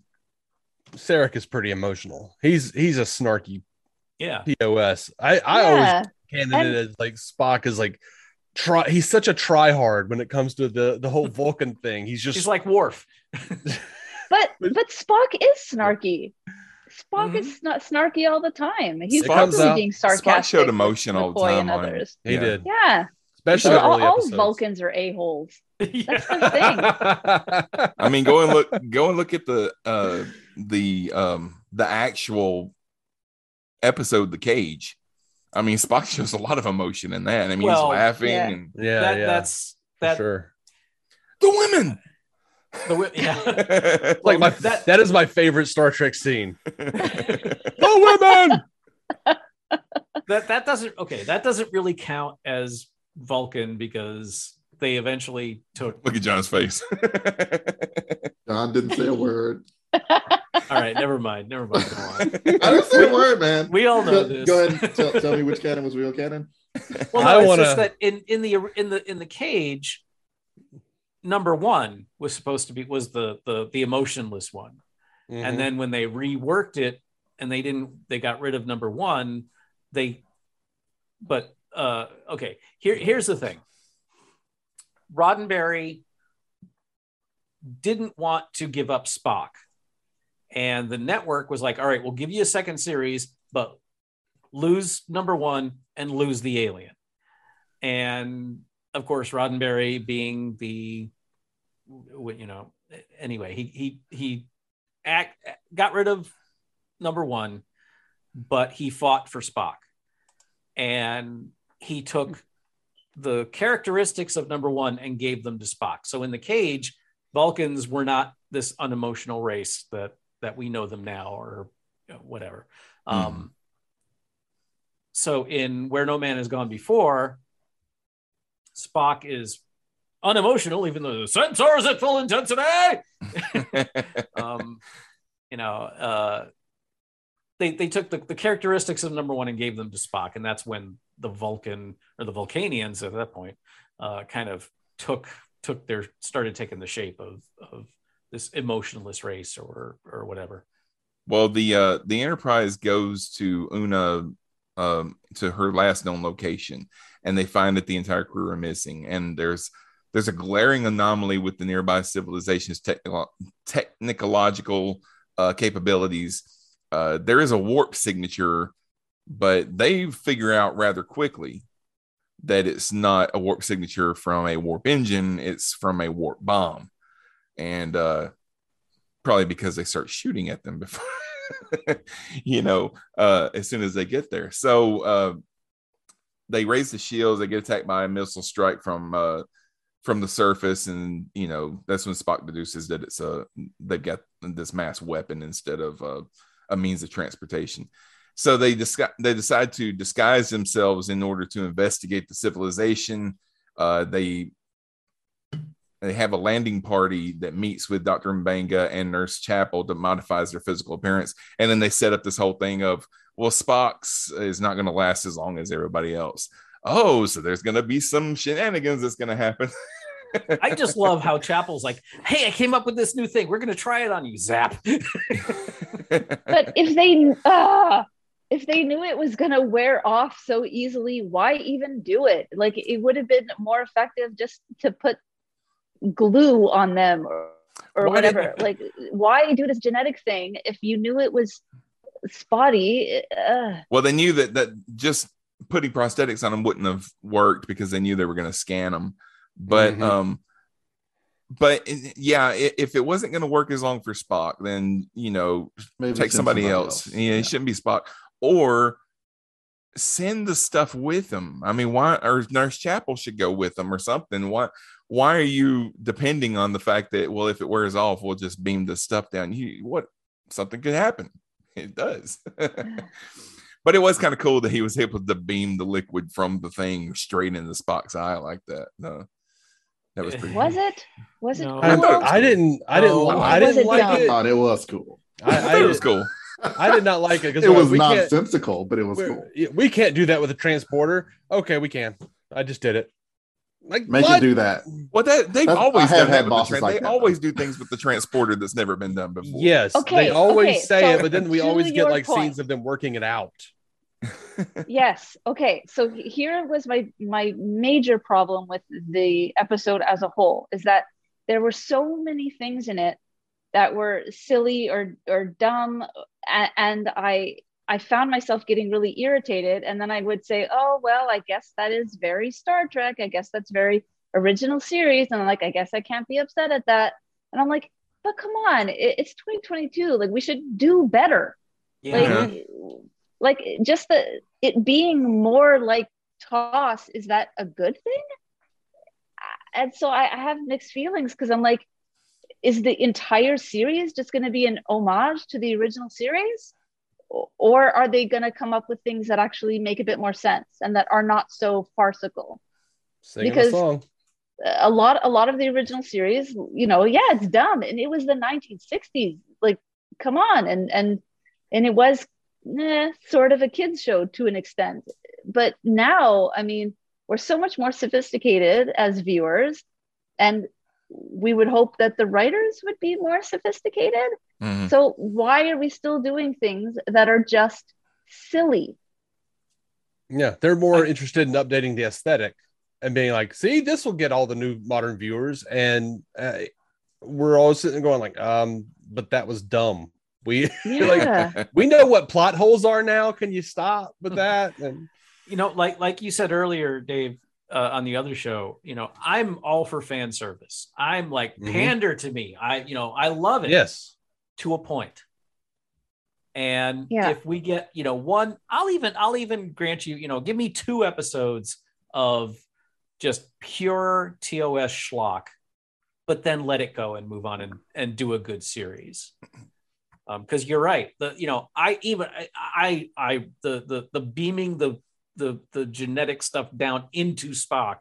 Sarek is pretty emotional. He's he's a snarky Yeah, pos. I I always yeah. canon And- it as like Spock is like try. He's such a try hard when it comes to the the whole Vulcan thing. He's just she's like Worf. But but Spock is snarky. Spock Mhm. is not snarky all the time. He's It comes probably out- being sarcastic. Spock showed with emotion all the time. on- others. he yeah. did, Yeah, especially Well, all, all. Vulcans are a holes. Yeah. That's the thing. I mean, go and look. Go and look at the uh the um the actual episode, the cage. I mean, Spock shows a lot of emotion in that. I mean, Well, he's laughing yeah. and yeah, that, yeah, that's that. sure. the women. The, women. yeah. Like my that- that is my favorite Star Trek scene. the women. that that doesn't okay that doesn't really count as vulcan because they eventually took Look at John's face. John didn't say a word. All right never mind never mind go on. I didn't say a word, man. we all know Go, this go ahead. and Tell, tell me which canon was real canon. well no, I it's wanna- just that in in the in the in the cage number one was supposed to be was the the the emotionless one Mm-hmm. and then when they reworked it and they didn't they got rid of number one they but uh okay here here's the thing roddenberry didn't want to give up spock and the network was like all right we'll give you a second series but lose number one and lose the alien and of course roddenberry being the you know anyway he he he act, got rid of number one, but he fought for Spock. And he took the characteristics of number one and gave them to Spock. So in the cage, Vulcans were not this unemotional race that that we know them now or you know, whatever. Um, so in Where No Man Has Gone Before, Spock is unemotional, even though the sensors at full intensity um, you know, uh, they they took the, the characteristics of number one and gave them to Spock, and that's when the Vulcan or the Vulcanians at that point uh, kind of took took their started taking the shape of of this emotionless race or or whatever. Well, the uh, the Enterprise goes to Una um, to her last known location, and they find that the entire crew are missing. And there's there's a glaring anomaly with the nearby civilization's technical technological uh, capabilities. Uh, there is a warp signature, but they figure out rather quickly that it's not a warp signature from a warp engine; it's from a warp bomb, and uh, probably because they start shooting at them before. you know, uh, as soon as they get there. So uh, they raise the shields. They get attacked by a missile strike from uh, from the surface, and you know that's when Spock deduces that it's a they've got this mass weapon instead of uh, a means of transportation. So they they decide to disguise themselves in order to investigate the civilization. Uh, they they have a landing party that meets with Dr. M'Benga and Nurse Chapel that modifies their physical appearance. And then they set up this whole thing of, well, Spock's is not going to last as long as everybody else. Oh, so there's going to be some shenanigans that's going to happen. I just love how Chapel's like, "Hey, I came up with this new thing. We're going to try it on you, Zap." but if they uh, if they knew it was going to wear off so easily, why even do it? Like it would have been more effective just to put glue on them or, or whatever. like, why do this genetic thing if you knew it was spotty? Uh. Well, they knew that that just putting prosthetics on them wouldn't have worked because they knew they were going to scan them. But Mm-hmm. um, but yeah, if it wasn't going to work as long for Spock, then you know, Maybe take somebody, somebody else. else. Yeah, it shouldn't be Spock or send the stuff with them. I mean, why or Nurse Chapel should go with them or something. Why why are you depending on the fact that well, if it wears off, we'll just beam the stuff down? You what something could happen. It does. but it was kind of cool that he was able to beam the liquid from the thing straight in the Spock's eye like that. No, that was pretty. Was cool. it? Was it No. cool? I, thought it was I didn't. I didn't. No. I didn't it like dumb? I it. thought it was cool. I, I thought it was cool. I did not like it because It was we can't. nonsensical, but it was cool. We can't do that with a transporter. Okay, we can. I just did it. Like Make what? you do that. Well, that they've That's- always I have done that had with the bosses trans- like They that, always do things with the transporter that's never been done before. Yes. Okay, They always okay, say so it, but then we always get like point. scenes of them working it out. yes okay so here was my my major problem with the episode as a whole is that there were so many things in it that were silly or or dumb a- and i i found myself getting really irritated and then i would say oh well i guess that is very star trek. I guess that's very original series and i'm like i guess i can't be upset at that. And i'm like but come on it, it's 2022 like we should do better. Yeah. like uh-huh. like just the it being more like TOS is that a good thing? And so i, I have mixed feelings because i'm like is the entire series just going to be an homage to the original series or are they going to come up with things that actually make a bit more sense and that are not so farcical? Because- a a lot a lot of the original series you know yeah it's dumb and it was the 1960s like come on and and and it was eh, sort of a kids show to an extent. But now i mean we're so much more sophisticated as viewers and we would hope that the writers would be more sophisticated Mhm. so why are we still doing things that are just silly Yeah, they're more interested in updating the aesthetic and being like, "See, this will get all the new modern viewers." And uh, we're all sitting there going like, "Um, but that was dumb." We yeah we know what plot holes are now. Can you stop with that? And you know, like like you said earlier, Dave, uh, on the other show, you know, I'm all for fan service. I'm like Mhm. pander to me. I you know, I love it yes, to a point. And Yeah. if we get, you know, one, I'll even I'll even grant you, you know, give me two episodes of just pure TOS schlock, but then let it go and move on and and do a good series. Um, because you're right. The you know, I even I I, I the the the beaming the the the genetic stuff down into Spock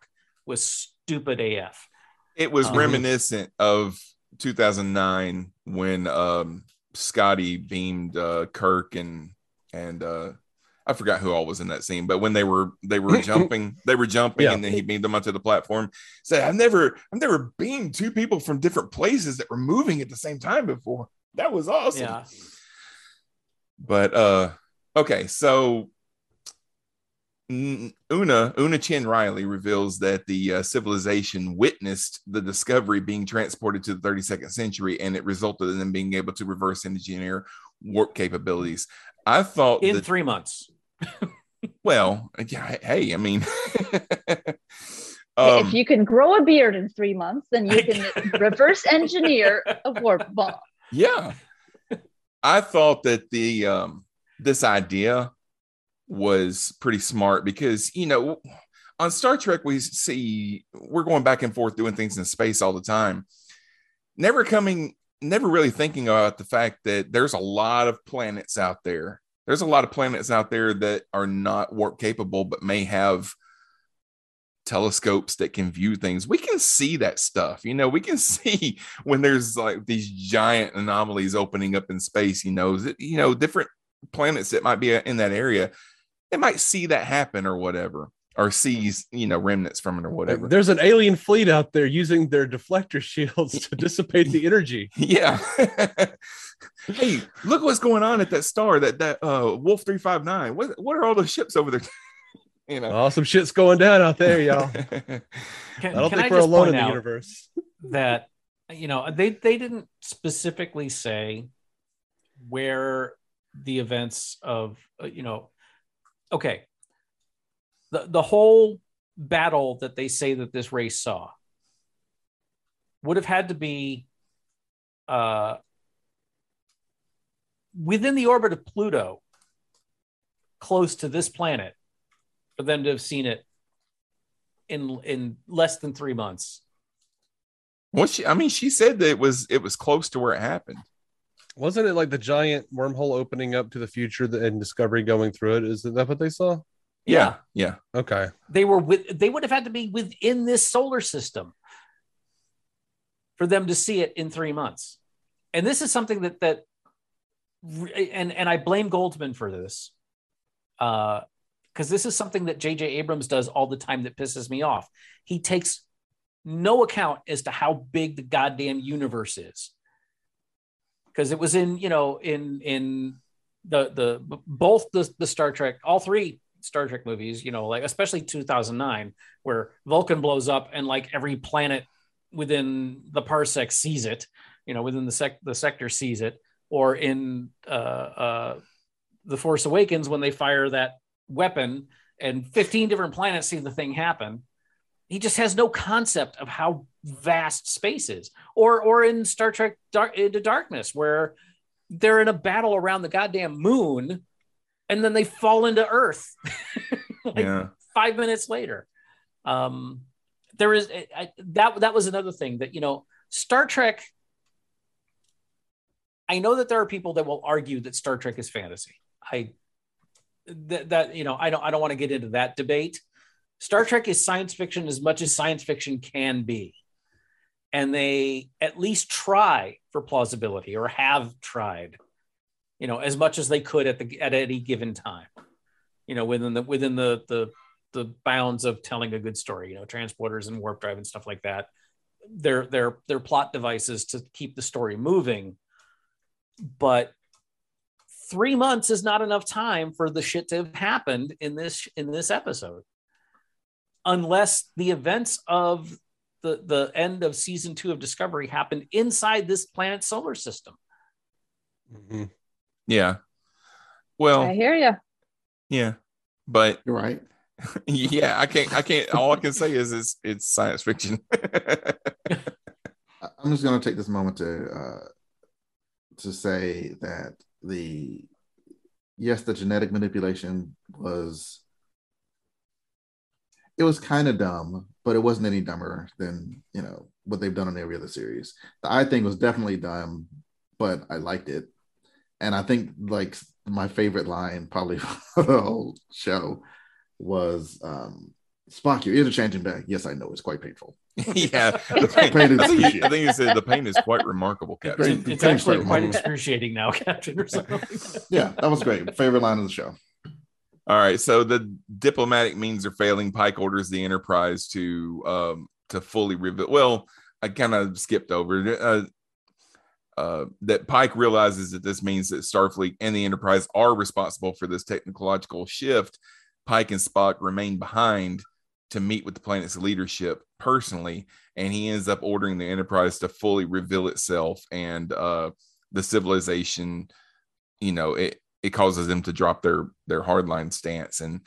was stupid AF. It was Um, reminiscent of 2009 when um, Scotty beamed uh, Kirk and and uh I forgot who all was in that scene, but when they were they were jumping, they were jumping, Yeah. and then he beamed them onto the platform. Said, "I've never, I've never beamed two people from different places that were moving at the same time before. That was awesome." Yeah. But uh, okay, so Una Una Chin Riley reveals that the uh, civilization witnessed the discovery being transported to the 32nd century, and it resulted in them being able to reverse engineer warp capabilities. I thought In that, three months. well, yeah, hey, I mean, um, if you can grow a beard in three months, then you can reverse engineer a warp bomb. yeah, I thought that the um, this idea was pretty smart because you know on Star Trek we see we're going back and forth doing things in space all the time, never coming, never really thinking about the fact that there's a lot of planets out there. There's a lot of planets out there that are not warp capable, but may have telescopes that can view things. We can see that stuff. You know, we can see when there's like these giant anomalies opening up in space, you know, you know, different planets that might be in that area. They might see that happen or whatever, or sees, you know, remnants from it or whatever. There's an alien fleet out there using their deflector shields to dissipate the energy. Yeah. hey, look what's going on at that star, that that uh Wolf 359. What what are all those ships over there? you know. Oh, some shit's going down out there, y'all. Can, I don't can think I we're alone in the universe. that you know they they didn't specifically say where the events of uh, you know okay the the whole battle that they say that this race saw would have had to be uh within the orbit of Pluto close to this planet for them to have seen it in in less than 3 months Well, she, I mean, she said that it was it was close to where it happened. Wasn't it like the giant wormhole opening up to the future and Discovery going through it? Is that what they saw? Yeah, yeah. Okay. they were with they would have had to be within this solar system for them to see it in three months and this is something that that and and i blame Goldsman for this uh because this is something that jj abrams does all the time that pisses me off he takes no account as to how big the goddamn universe is because it was in you know in in the the both the the star trek all three Star Trek movies, you know, like especially 2009, where Vulcan blows up and like every planet within the parsec sees it, you know, within the sec the sector sees it, or in uh, uh, the Force Awakens when they fire that weapon and 15 different planets see the thing happen. He just has no concept of how vast spaces. Or or in Star Trek Dark, Into Darkness, where they're in a battle around the goddamn moon and then they fall into earth like Yeah. five minutes later. Um there is I, that that was another thing that you know star trek i know that there are people that will argue that star trek is fantasy. I that, that you know i don't i don't want to get into that debate. Star trek is science fiction as much as science fiction can be and they at least try for plausibility or have tried you know as much as they could at the at any given time you know within the within the the the bounds of telling a good story you know transporters and warp drive and stuff like that. They're they're they're plot devices to keep the story moving. But three months is not enough time for the shit to have happened in this in this episode. Unless the events of the the end of season two of discovery happened inside this planet's solar system Yeah. Well, I hear you. yeah. But You're right. yeah, I can't I can't all I can say is it's it's science fiction. I- I'm just going to take this moment to uh, to say that the yes, the genetic manipulation was it was kind of dumb, but it wasn't any dumber than you know what they've done on every other series. The eye thing was definitely dumb, but I liked it, and I think like my favorite line probably for the whole show was um, Spock, you're interchanging back. Yes, I know it's quite painful. yeah, the Pain pain, is I, think you, I think you said the pain is quite remarkable, Captain. Great. It's actually David. quite excruciating now, Captain, or something. Yeah, that was great. Favorite line of the show. All right, so the diplomatic means are failing. Pike orders the Enterprise to um to fully reveal. Well, I kind of skipped over uh, uh, that Pike realizes that this means that Starfleet and the Enterprise are responsible for this technological shift. Pike and Spock remain behind to meet with the planet's leadership personally, and he ends up ordering the Enterprise to fully reveal itself and uh, the civilization. You know, it it causes them to drop their their hardline stance, and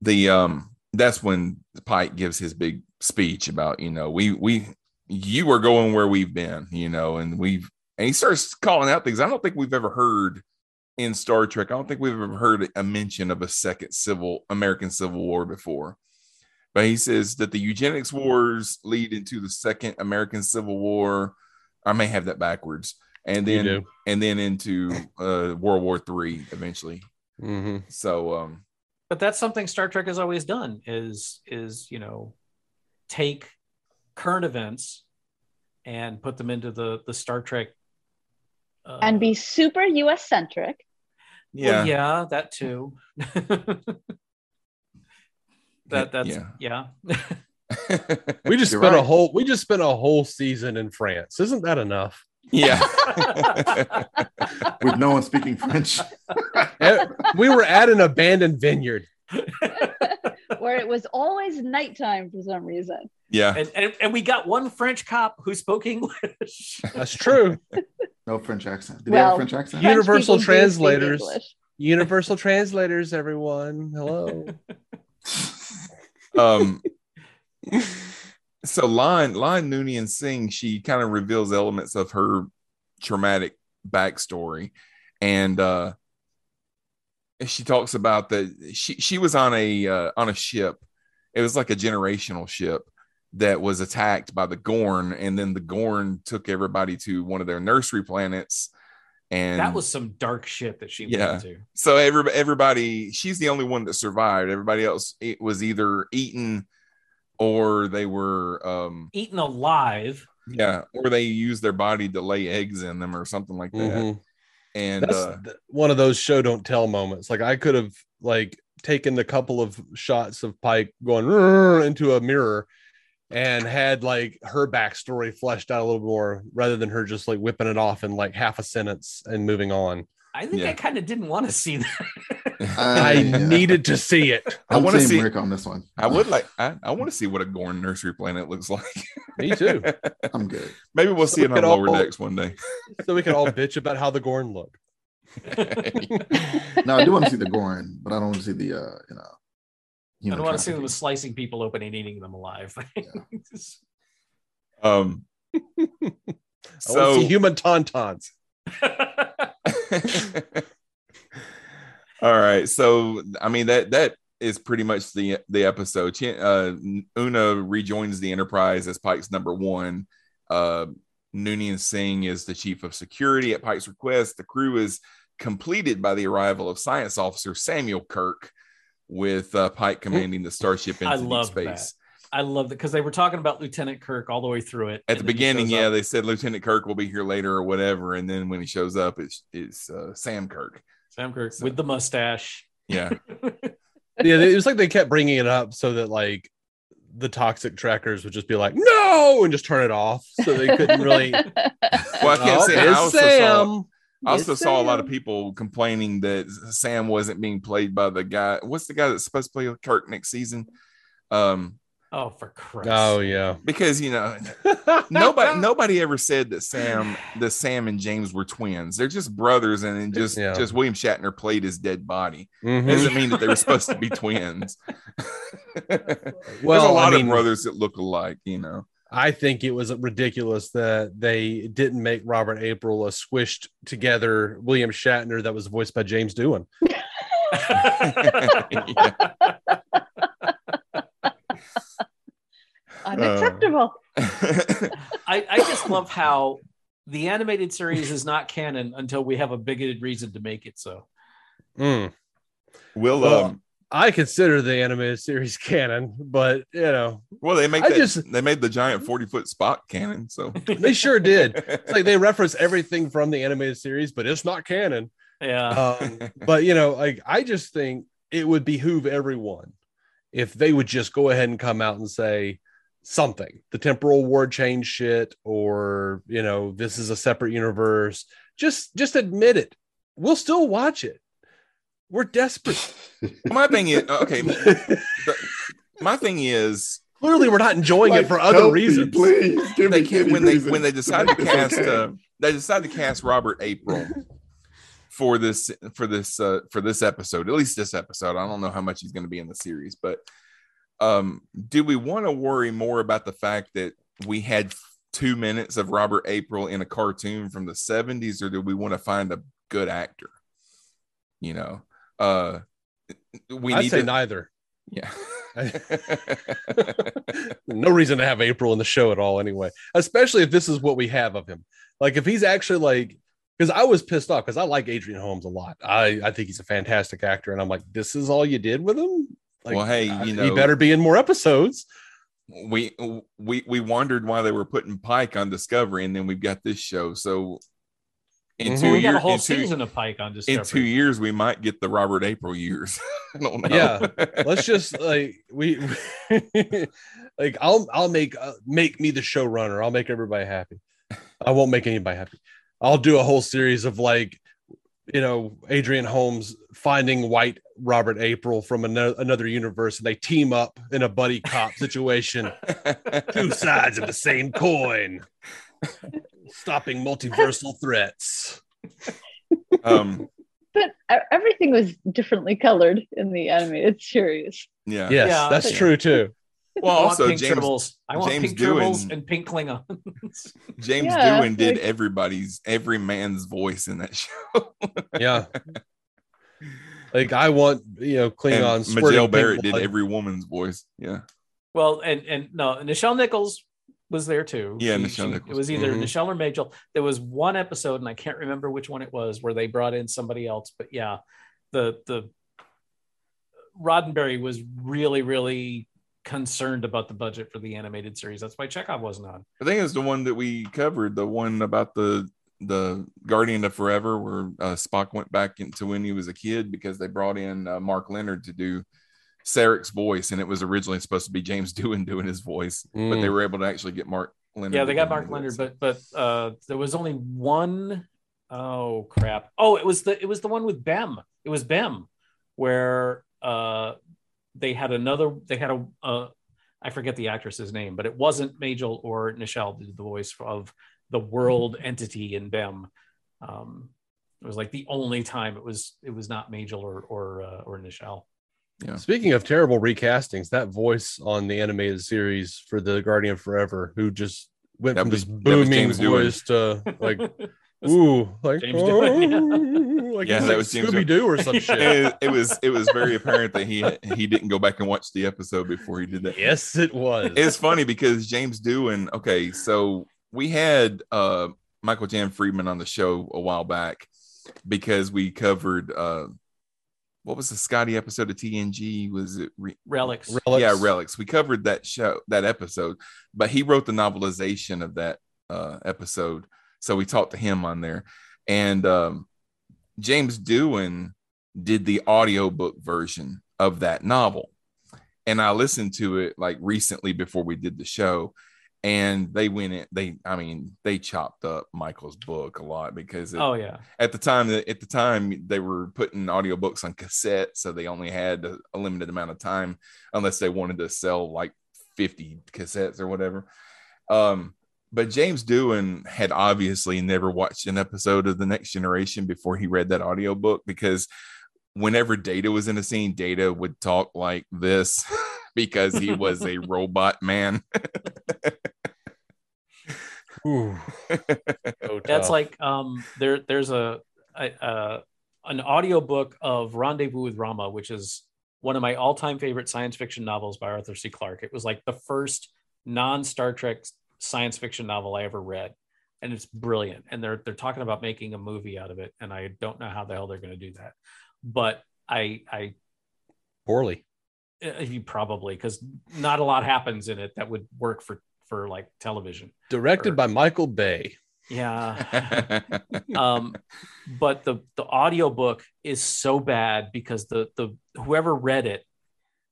the um that's when Pike gives his big speech about you know we we you are going where we've been, you know, and we've and he starts calling out things I don't think we've ever heard in Star Trek. I don't think we've ever heard a mention of a second civil American Civil War before. But he says that the eugenics wars lead into the second American Civil War. I may have that backwards. And then and then into uh World War Three eventually. Mm-hmm. So um but that's something Star Trek has always done is is you know take current events and put them into the the Star Trek uh, and be super US centric. yeah. well, yeah that too that that's Yeah. yeah, We just You're spent a whole we just spent a whole season in France. Isn't that enough? Yeah. With no one speaking French. We were at an abandoned vineyard. where it was always nighttime for some reason. yeah. and, and and we got one French cop who spoke English That's true. No French accent. Did he have a French accent? You- Universal people translators. Universal translators, everyone. Hello. um so La'an La'an Noonien Singh, she kind of reveals elements of her traumatic backstory. And uh she talks about that she she was on a uh, on a ship. It was like a generational ship that was attacked by the Gorn, and then the Gorn took everybody to one of their nursery planets. And that was some dark shit that she Yeah. went into so everybody, everybody, she's the only one that survived. Everybody else, it was either eaten or they were, um, eaten alive yeah, or they used their body to lay eggs in them or something like that. Mhm. And That's uh, th- one of those show don't tell moments. Like I could have like taken a couple of shots of Pike going into a mirror and had like her backstory fleshed out a little more rather than her just like whipping it off in like half a sentence and moving on. I think Yeah. I kind of didn't want to see that. I yeah. needed to see it. I wanna Team see- Rick on this one. I would like, I, I want to see what a Gorn nursery planet looks like. Me too. I'm good. Maybe we'll So see it on could all- lower decks one day. So we can all bitch about how the Gorn look. No, I do want to see the Gorn, but I don't want to see the uh, you know. I don't want to see them slicing people open and eating them alive. Um, I want to so see human tauntauns. All right. So I mean that that is pretty much the the episode. Uh, Una rejoins the Enterprise as Pike's number one. Uh, Noonien Singh is the chief of security at Pike's request. The crew is completed by the arrival of Science Officer Samuel Kirk, with uh, Pike commanding the starship I into deep love space. I love that because they were talking about Lieutenant Kirk all the way through it. At the beginning, yeah, up. they said Lieutenant Kirk will be here later or whatever, and then when he shows up, it's it's uh, Sam Kirk. Sam Kirk So- with the mustache. Yeah. Yeah, it was like they kept bringing it up so that like the toxic Trekkers would just be like, no, and just turn it off. So they couldn't really. Well, I can't Oh, say. I it's also saw. Sam. I also It's saw a lot of people complaining that Sam wasn't being played by the guy. What's the guy that's supposed to play Kirk next season? Um, Oh, for Christ! Oh yeah. because you know nobody nobody ever said that Sam that Sam and James were twins. They're just brothers, and then just Yeah. just William Shatner played his dead body. Mhm. Doesn't mean that they were supposed to be twins. There's Well, a lot I mean, of brothers that look alike, you know. I think it was ridiculous that they didn't make Robert April a squished together William Shatner that was voiced by James Doohan. Yeah. Unacceptable. I, I just love how the animated series is not canon until we have a bigoted reason to make it so. Mm. We'll Well- um I consider the animated series canon, but you know, Well, they make I that, just- they made the giant 40 foot Spock cannon. So they sure did. It's like they reference everything from the animated series, but it's not canon. Yeah. Um, but you know, like I just think it would behoove everyone if they would just go ahead and come out and say something, the temporal ward change shit, or you know, this is a separate universe. Just just admit it. We'll still watch it. We're desperate. my thing is okay. my thing is Clearly, we're not enjoying Like, it for other help me, reasons. please give they me can't any when they reason when they to decided to cast okay. uh, they decided to cast Robert April for this for this uh, for this episode at least this episode I don't know how much he's going to be in the series but um do we want to worry more about the fact that we had two minutes of Robert April in a cartoon from the 70s or do we want to find a good actor you know uh we I'd need say to neither. yeah no reason to have April in the show at all, anyway. Especially if this is what we have of him. Like if he's actually like, because I was pissed off because I like Adrian Holmes a lot. I I think he's a fantastic actor, and I'm like, this is all you did with him. Like, Well, hey, uh, you know, he better be in more episodes. we we we wondered why they were putting Pike on Discovery, and then we've got this show. So in Mhm. two we got a years, whole in two, season of Pike on Discovery. in two years, we might get the Robert April years. I don't know. Yeah, Let's just like we, like I'll I'll make uh, make me the showrunner. I'll make everybody happy. I won't make anybody happy. I'll do a whole series of like, you know, Adrian Holmes finding white Robert April from ano- another universe, and they team up in a buddy cop situation. Two sides of the same coin, stopping multiversal threats. um, But everything was differently colored in the animated series. yeah. Yes, Yeah. that's true too. Well, I want also pink James tribbles. I want James pink tribbles Doohan- and pink Klingons. James Yeah, Doohan did like- everybody's every man's voice in that show. Yeah. Like I want you know and Klingons. squirting Majel pink Barrett did blood. every woman's voice. Yeah. well, and and no, Nichelle Nichols was there too. Yeah, She- Nichelle Nichols. It was either Mhm. Nichelle or Majel. There was one episode, and I can't remember which one it was, where they brought in somebody else. But yeah, the the Roddenberry was really really concerned about the budget for the animated series. That's why Chekhov wasn't on. I think it's the one that we covered, the one about the the Guardian of Forever, where uh, Spock went back into when he was a kid because they brought in uh, Mark Lenard to do Sarek's voice, and it was originally supposed to be James Doohan doing his voice, but Mm. they were able to actually get Mark Lenard. Yeah, they got Mark. Lenard, but but uh, there was only one oh crap. Oh, it was the it was the one with Bem. It was Bem, where uh, they had another. They had a uh, I forget the actress's name, but it wasn't Majel or Nichelle did the voice of the world entity in Bem. Um, it was like the only time it was it was not Majel or or uh, or Nichelle. Speaking of terrible recastings, that voice on the animated series for the Guardian Forever, who just went That from was- this booming James Doohan. voice to like, ooh, like, James Doohan, oh, like Yeah, that like was James Scooby Doo or some shit. it, it was it was very apparent that he he didn't go back and watch the episode before he did that. yes, it was. it's funny because James Doohan. Okay, so we had uh Michael Jan Friedman on the show a while back because we covered uh what was the Scotty episode of TNG? Was it re- Relics. Relics. yeah relics? We covered that show that episode, but he wrote the novelization of that uh episode, so we talked to him on there, and um James Doohan did the audiobook version of that novel and I listened to it like recently before we did the show, and they went in. They, I mean, they chopped up Michael's book a lot because it, Oh yeah. at the time, at the time they were putting audiobooks on cassette, so they only had a, limited amount of time unless they wanted to sell like fifty cassettes or whatever. Um, but James Doohan had obviously never watched an episode of The Next Generation before he read that audiobook because whenever Data was in a scene, Data would talk like this because he was a robot man. Ooh. So That's like um there there's a, a uh an audiobook of Rendezvous with Rama, which is one of my all-time favorite science fiction novels by Arthur C. Clarke. It was like the first non-Star Trek science fiction novel I ever read. And it's brilliant. And they're they're talking about making a movie out of it. And I don't know how the hell they're gonna do that. But I I Poorly. Uh, you probably because not a lot happens in it that would work for for like television. Directed Or- by Michael Bay. Yeah. um, but the the audiobook is so bad because the the whoever read it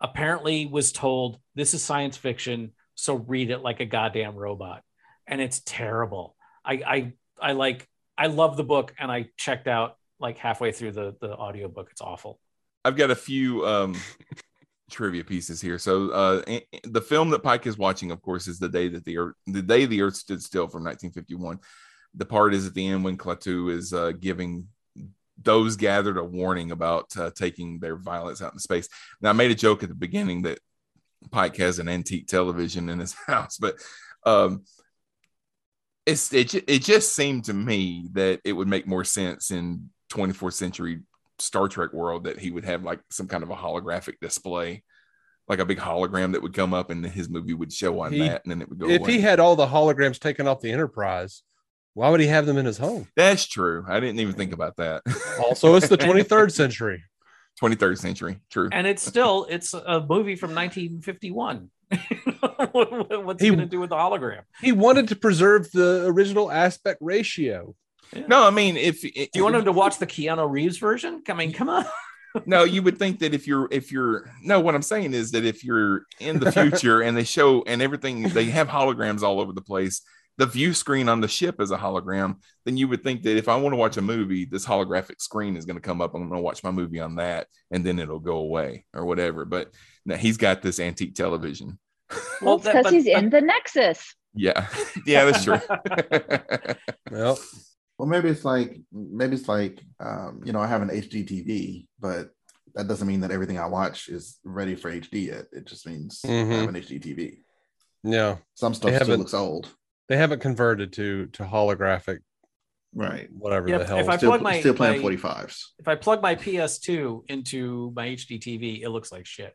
apparently was told this is science fiction, so read it like a goddamn robot, and it's terrible. I I I like I love the book and I checked out like halfway through the the audiobook. It's awful. I've got a few um, trivia pieces here. So uh, the film that Pike is watching, of course, is the day that the earth, the day the Earth stood still from 1951. The part is at the end when Klaatu is uh, giving those gathered a warning about uh, taking their violence out in space. Now, I made a joke at the beginning that Pike has an antique television in his house, but um, it's it, it just seemed to me that it would make more sense in 24th century Star Trek world that he would have like some kind of a holographic display, like a big hologram that would come up and his movie would show on He- that and then it would go if away. he had all the holograms taken off the Enterprise, why would he have them in his home? That's true. I didn't even think about that. Also, it's the 23rd century. 23rd century. True. And it's still it's a movie from 1951. What- What's He- he going to do with the hologram? He wanted to preserve the original aspect ratio. No, I mean, if Do you want him to watch the Keanu Reeves version? I mean, come on. no, you would think that if you're if you're no, what I'm saying is that if you're in the future and they show and everything they have holograms all over the place, the view screen on the ship is a hologram, then you would think that if I want to watch a movie, this holographic screen is going to come up. I'm going to watch my movie on that, and then it'll go away or whatever. But now he's got this antique television. Well, it's because he's in the Nexus. Yeah, yeah, that's true. Well, Well, maybe it's like maybe it's like um, you know I have an HD TV, but that doesn't mean that everything I watch is ready for HD yet. It just means I Mhm. have an HD TV. no, Some stuff They still looks old. They haven't converted to to holographic, Right. whatever Yeah, the hell. if I Still, plug my- still playing my- 45s. If I plug my PS2 into my HD TV, it looks like shit.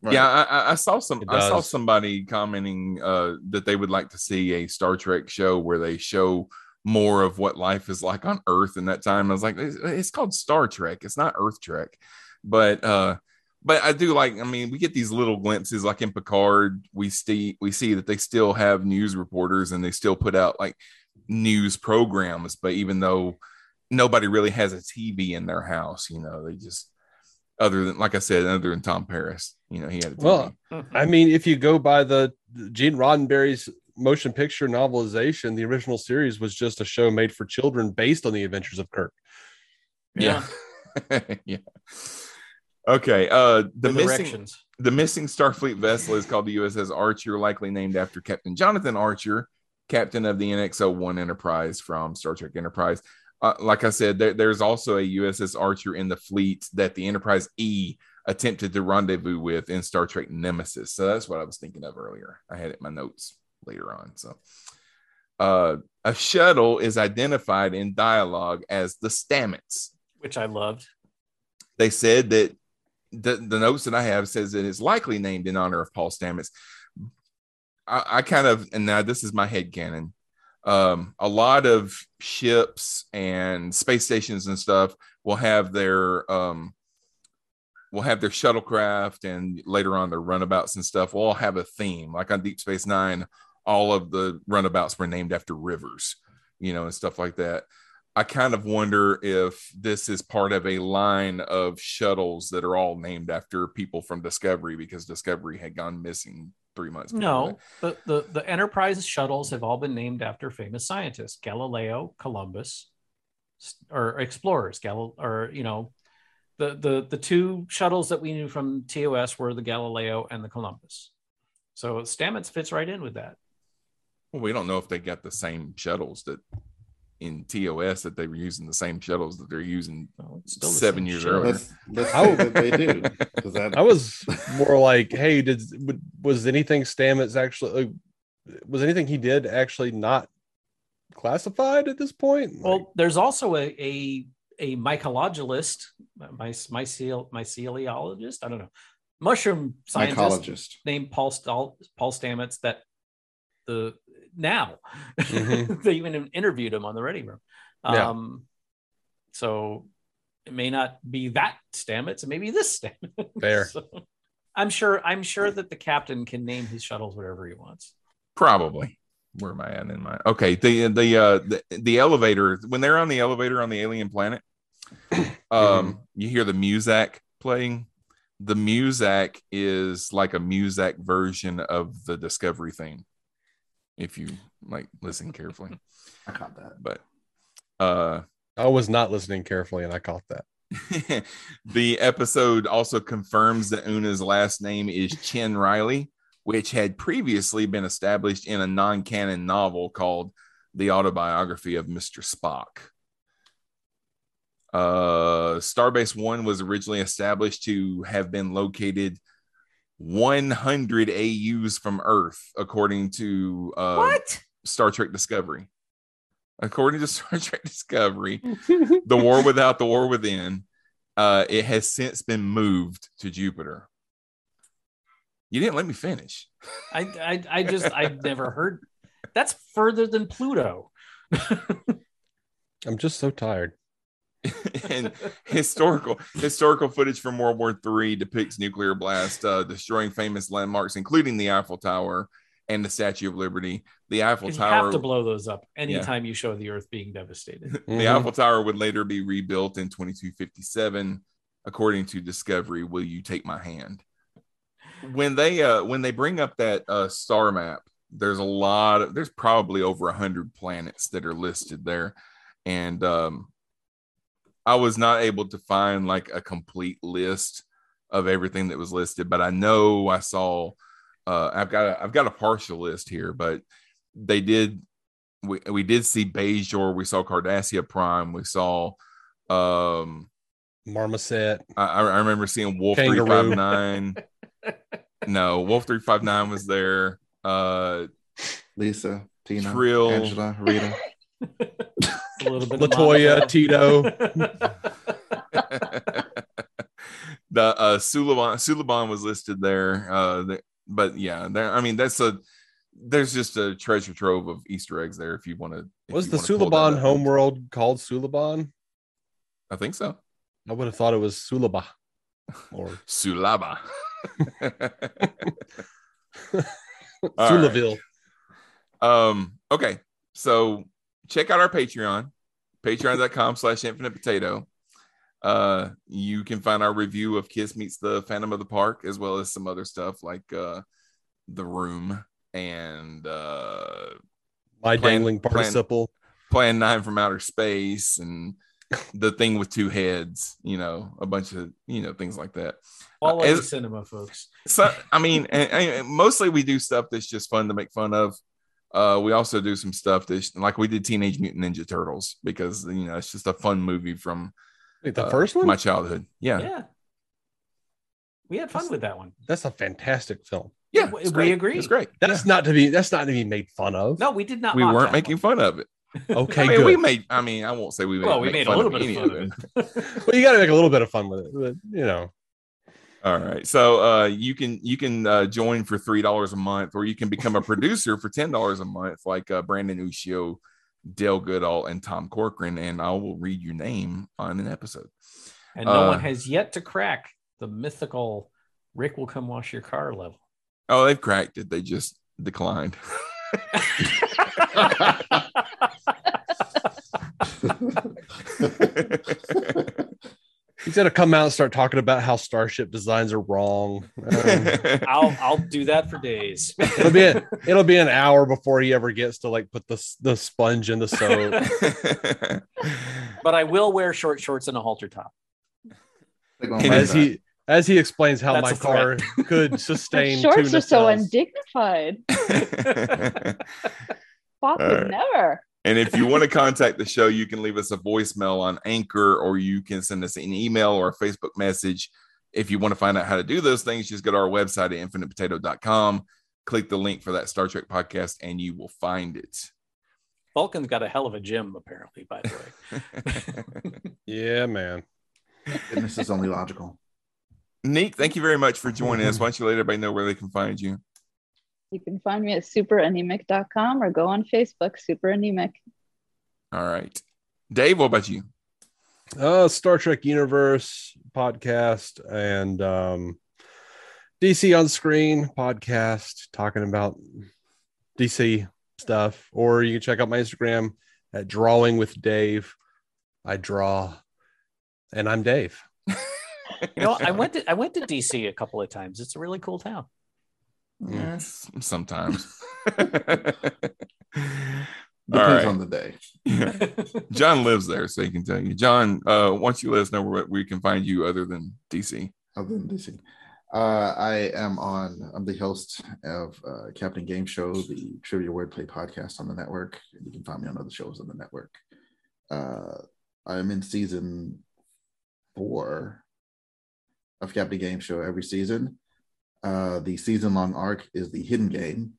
Right. Yeah, I, I- I saw some. I saw somebody commenting uh, that they would like to see a Star Trek show where they show more of what life is like on Earth in that time. I was like, it's, it's called Star Trek. It's not Earth Trek, but uh, but I do like. I mean, we get these little glimpses, like in Picard. We see we see that they still have news reporters and they still put out like news programs. But even though nobody really has a TV in their house, you know, they just other than like I said, other than Tom Paris, you know, he had a TV. Well, I mm-hmm. mean, if you go by the Gene Roddenberry's motion picture novelization, the original series was just a show made for children based on the adventures of Kirk. Yeah. yeah. Okay. Uh the missing the missing Starfleet vessel is called the USS Archer, likely named after Captain Jonathan Archer, captain of the NX-01 Enterprise from Star Trek Enterprise. Uh, like I said, there, there's also a USS Archer in the fleet that the Enterprise E attempted to rendezvous with in Star Trek Nemesis. So that's what I was thinking of earlier. I had it in my notes later on. So uh, a shuttle is identified in dialogue as the Stamets which I loved. they said that the, the notes that I have says that it's likely named in honor of Paul Stamets. I, I kind of, and now this is my head canon. Um, a lot of ships and space stations and stuff will have their um, will have their shuttlecraft and later on their runabouts and stuff will all have a theme. Like on Deep Space Nine, all of the runabouts were named after rivers, you know, and stuff like that. I kind of wonder if this is part of a line of shuttles that are all named after people from Discovery because Discovery had gone missing three months. No, the, the the Enterprise shuttles have all been named after famous scientists: Galileo, Columbus, or explorers. Gal or you know, the the the two shuttles that we knew from TOS were the Galileo and the Columbus. So Stamets fits right in with that. Well, we don't know if they got the same shuttles that in TOS that they were using the same shuttles that they're using oh, still seven same years shuttle. earlier. Let's, let's hope that they do. that- I was more like, hey, did was anything Stamets actually was anything he did actually not classified at this point? Well, there's also a a, a mycologist, my mycel myceliologist. I don't know, mushroom scientist Mycologist. named Paul Stahl, Paul Stamets. That the now Mhm. they even interviewed him on the Ready Room. Yeah. Um, so It may not be that Stamets, it may be this Stamets. Fair. So, I'm sure. I'm sure that the captain can name his shuttles whatever he wants. Probably. Where am I at in my okay? The the uh the, the elevator when they're on the elevator on the alien planet, um, you hear the Muzak playing. The Muzak is like a Muzak version of the Discovery theme. If you like listen carefully, I caught that. but uh I was not listening carefully, and I caught that. the episode also confirms that Una's last name is Chin Riley, which had previously been established in a non canon novel called The Autobiography of Mr. Spock. Uh, Starbase One was originally established to have been located 100 AUs from Earth, according to uh, what? Star Trek Discovery. According to Star Trek Discovery, the war without the war within, uh, it has since been moved to Jupiter. You didn't let me finish. I, I, I just, I've never heard. That's further than Pluto. I'm just so tired. and historical historical footage from World War III depicts nuclear blast uh, destroying famous landmarks, including the Eiffel Tower and the Statue of Liberty. The Eiffel you Tower have to blow those up anytime you show the Earth being devastated. The Mhm. Eiffel Tower would later be rebuilt in 2257, according to Discovery. Will you take my hand? When they uh when they bring up that uh star map, there's a lot of there's probably over a hundred planets that are listed there, and um, I was not able to find like a complete list of everything that was listed, but I know I saw. Uh, I've got a, I've got a partial list here, but they did we, we did see Bajor, we saw Cardassia Prime, we saw um Marmoset. I, I remember seeing Wolf Kangaroo. 359. no, Wolf 359 was there. Uh Lisa, Tina, Trill. Angela, Rita. A little bit of Latoya, Monica. Tito. the uh Suliban Suliban was listed there. Uh the, but yeah, there I mean that's a there's just a treasure trove of Easter eggs there if you want to Was the Suliban homeworld called Suliban? I think so. I would have thought it was Sulaba. Or Sulaba. All right. Sulaville. Um, okay. So check out our Patreon, patreon.com slash infinite potato. Uh, you can find our review of Kiss Meets the Phantom of the Park, as well as some other stuff like uh The Room and uh My Plan- dangling Plan- participle. Plan Nine from Outer Space and the thing with two heads, you know, a bunch of you know things like that. Quality As- cinema, folks. so I mean, and, and mostly we do stuff that's just fun to make fun of. Uh, we also do some stuff that's like we did Teenage Mutant Ninja Turtles because you know it's just a fun movie from Wait, the uh, first one? my childhood. Yeah, Yeah. We had fun with that one. That's a fantastic film. yeah, We- it's we great. agree. It's great. That's not to be that's not to be made fun of. No, we did not. we weren't that making one. fun of it. Okay, I mean, good. we made. I mean, I won't say we made. Well, we make made a little bit any of fun of it. well, you got to make a little bit of fun with it, but you know. All right. So uh, you can you can uh, join for three dollars a month, or you can become a producer for ten dollars a month, like uh, Brandon Ushio, Dale Goodall, and Tom Corcoran, and I will read your name on an episode. And no Uh, one has yet to crack the mythical Rick will come wash your car level. Oh, they've cracked it. They just declined. He's gonna come out and start talking about how starship designs are wrong. Um, I'll I'll do that for days. it'll be a, it'll be an hour before he ever gets to like put the the sponge in the soap. but I will wear short shorts and a halter top. They're gonna And like as that. he as he explains how That's my car threat. could sustain shorts two are so undignified. Spock would Alright. never. And if you want to contact the show, you can leave us a voicemail on Anchor, or you can send us an email or a Facebook message. If you want to find out how to do those things, just go to our website at infinitepotato.com, click the link for that Star Trek podcast, and you will find it. Vulcan's got a hell of a gym, apparently. By the way, Yeah, man. Goodness is only logical. Neek, thank you very much for joining us. Why don't you let everybody know where they can find you? You can find me at superanemic.com or go on Facebook, superanemic. All right. Dave, what about you? Uh, Star Trek Universe podcast and um, DC on Screen podcast talking about DC stuff. Or you can check out my Instagram at Drawing with Dave. I draw, and I'm Dave. You know, I went to I went to DC a couple of times. It's a really cool town. Yes, sometimes. Depends right. on the day. John lives there, so he can tell you. John, uh, don't you let us know where we can find you other than DC? Other than DC. Uh, I am on, I'm the host of uh, Captain Game Show, the trivia wordplay podcast on the network. You can find me on other shows on the network. Uh, I'm in season four of Captain Game Show every season. Uh, the season long arc is the hidden game.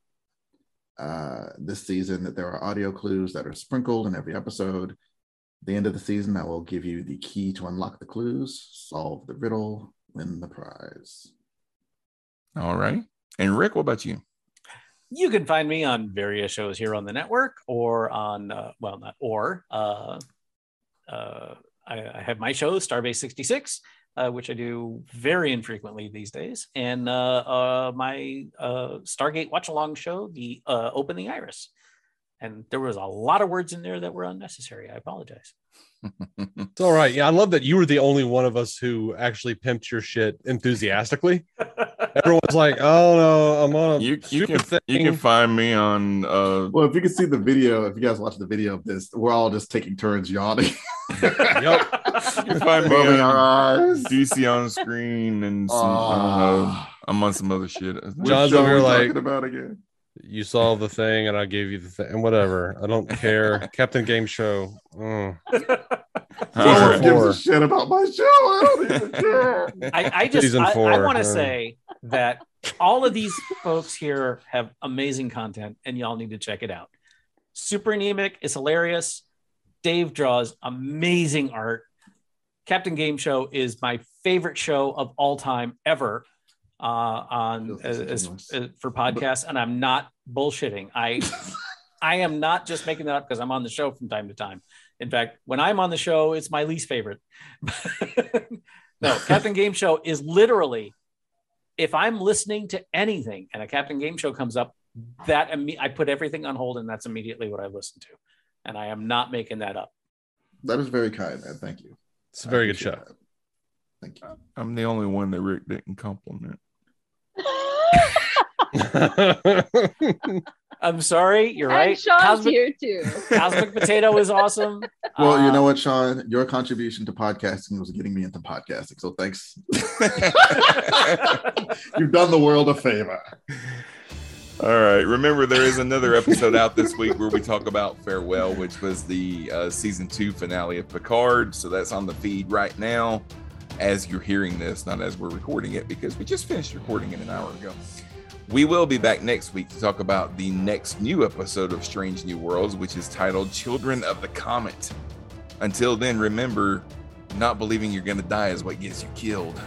Uh, this season, that there are audio clues that are sprinkled in every episode. At the end of the season, I will give you the key to unlock the clues, solve the riddle, win the prize. All right. And Rick, what about you? You can find me on various shows here on the network or on, uh, well, not or. Uh, uh, I, I have my show, Starbase 66, uh, which I do very infrequently these days, and uh, uh, my uh, Stargate watch along show, the uh, Open the Iris. And there was a lot of words in there that were unnecessary. I apologize. It's all right. Yeah, I love that you were the only one of us who actually pimped your shit enthusiastically. Everyone's like, "Oh no, I'm on a You, you stupid can you can find me on uh Well, if you can see the video, if you guys watch the video of this, we're all just taking turns yawning, Yep. you can find me on our eyes. DC on screen and some, I don't know. I'm on some other shit. John's over here like- about again. You saw the thing, and I gave you the thing, and whatever. I don't care. Captain Game Show. Oh. All No one gives a shit about my show. I don't even care. I, I just Season I, four, want to uh. say that all of these folks here have amazing content, and y'all need to check it out. Super anemic is hilarious. Dave draws amazing art. Captain Game Show is my favorite show of all time ever uh, on Feels as, as- for podcasts, and I'm not bullshitting. I I am not just making that up because I'm on the show from time to time. In fact, when I'm on the show, it's my least favorite. no, Captain Game Show is literally if I'm listening to anything and a Captain Game Show comes up, that imme- I put everything on hold and that's immediately what I listen to. And I am not making that up. That is very kind, man. Thank you. It's a very good appreciate show. that. Thank you. I'm the only one that Rick didn't compliment. I'm sorry, you're and right. Sean's Cosmic, here too. Cosmic Potato is awesome. Well, you Uh, know what, Sean? Your contribution to podcasting was getting me into podcasting. So thanks. You've done the world a favor. All right. Remember, there is another episode out this week where we talk about Farewell, which was the uh, season two finale of Picard. So that's on the feed right now as you're hearing this, not as we're recording it, because we just finished recording it an hour ago. We will be back next week to talk about the next new episode of Strange New Worlds, which is titled Children of the Comet. Until then, remember, not believing you're going to die is what gets you killed.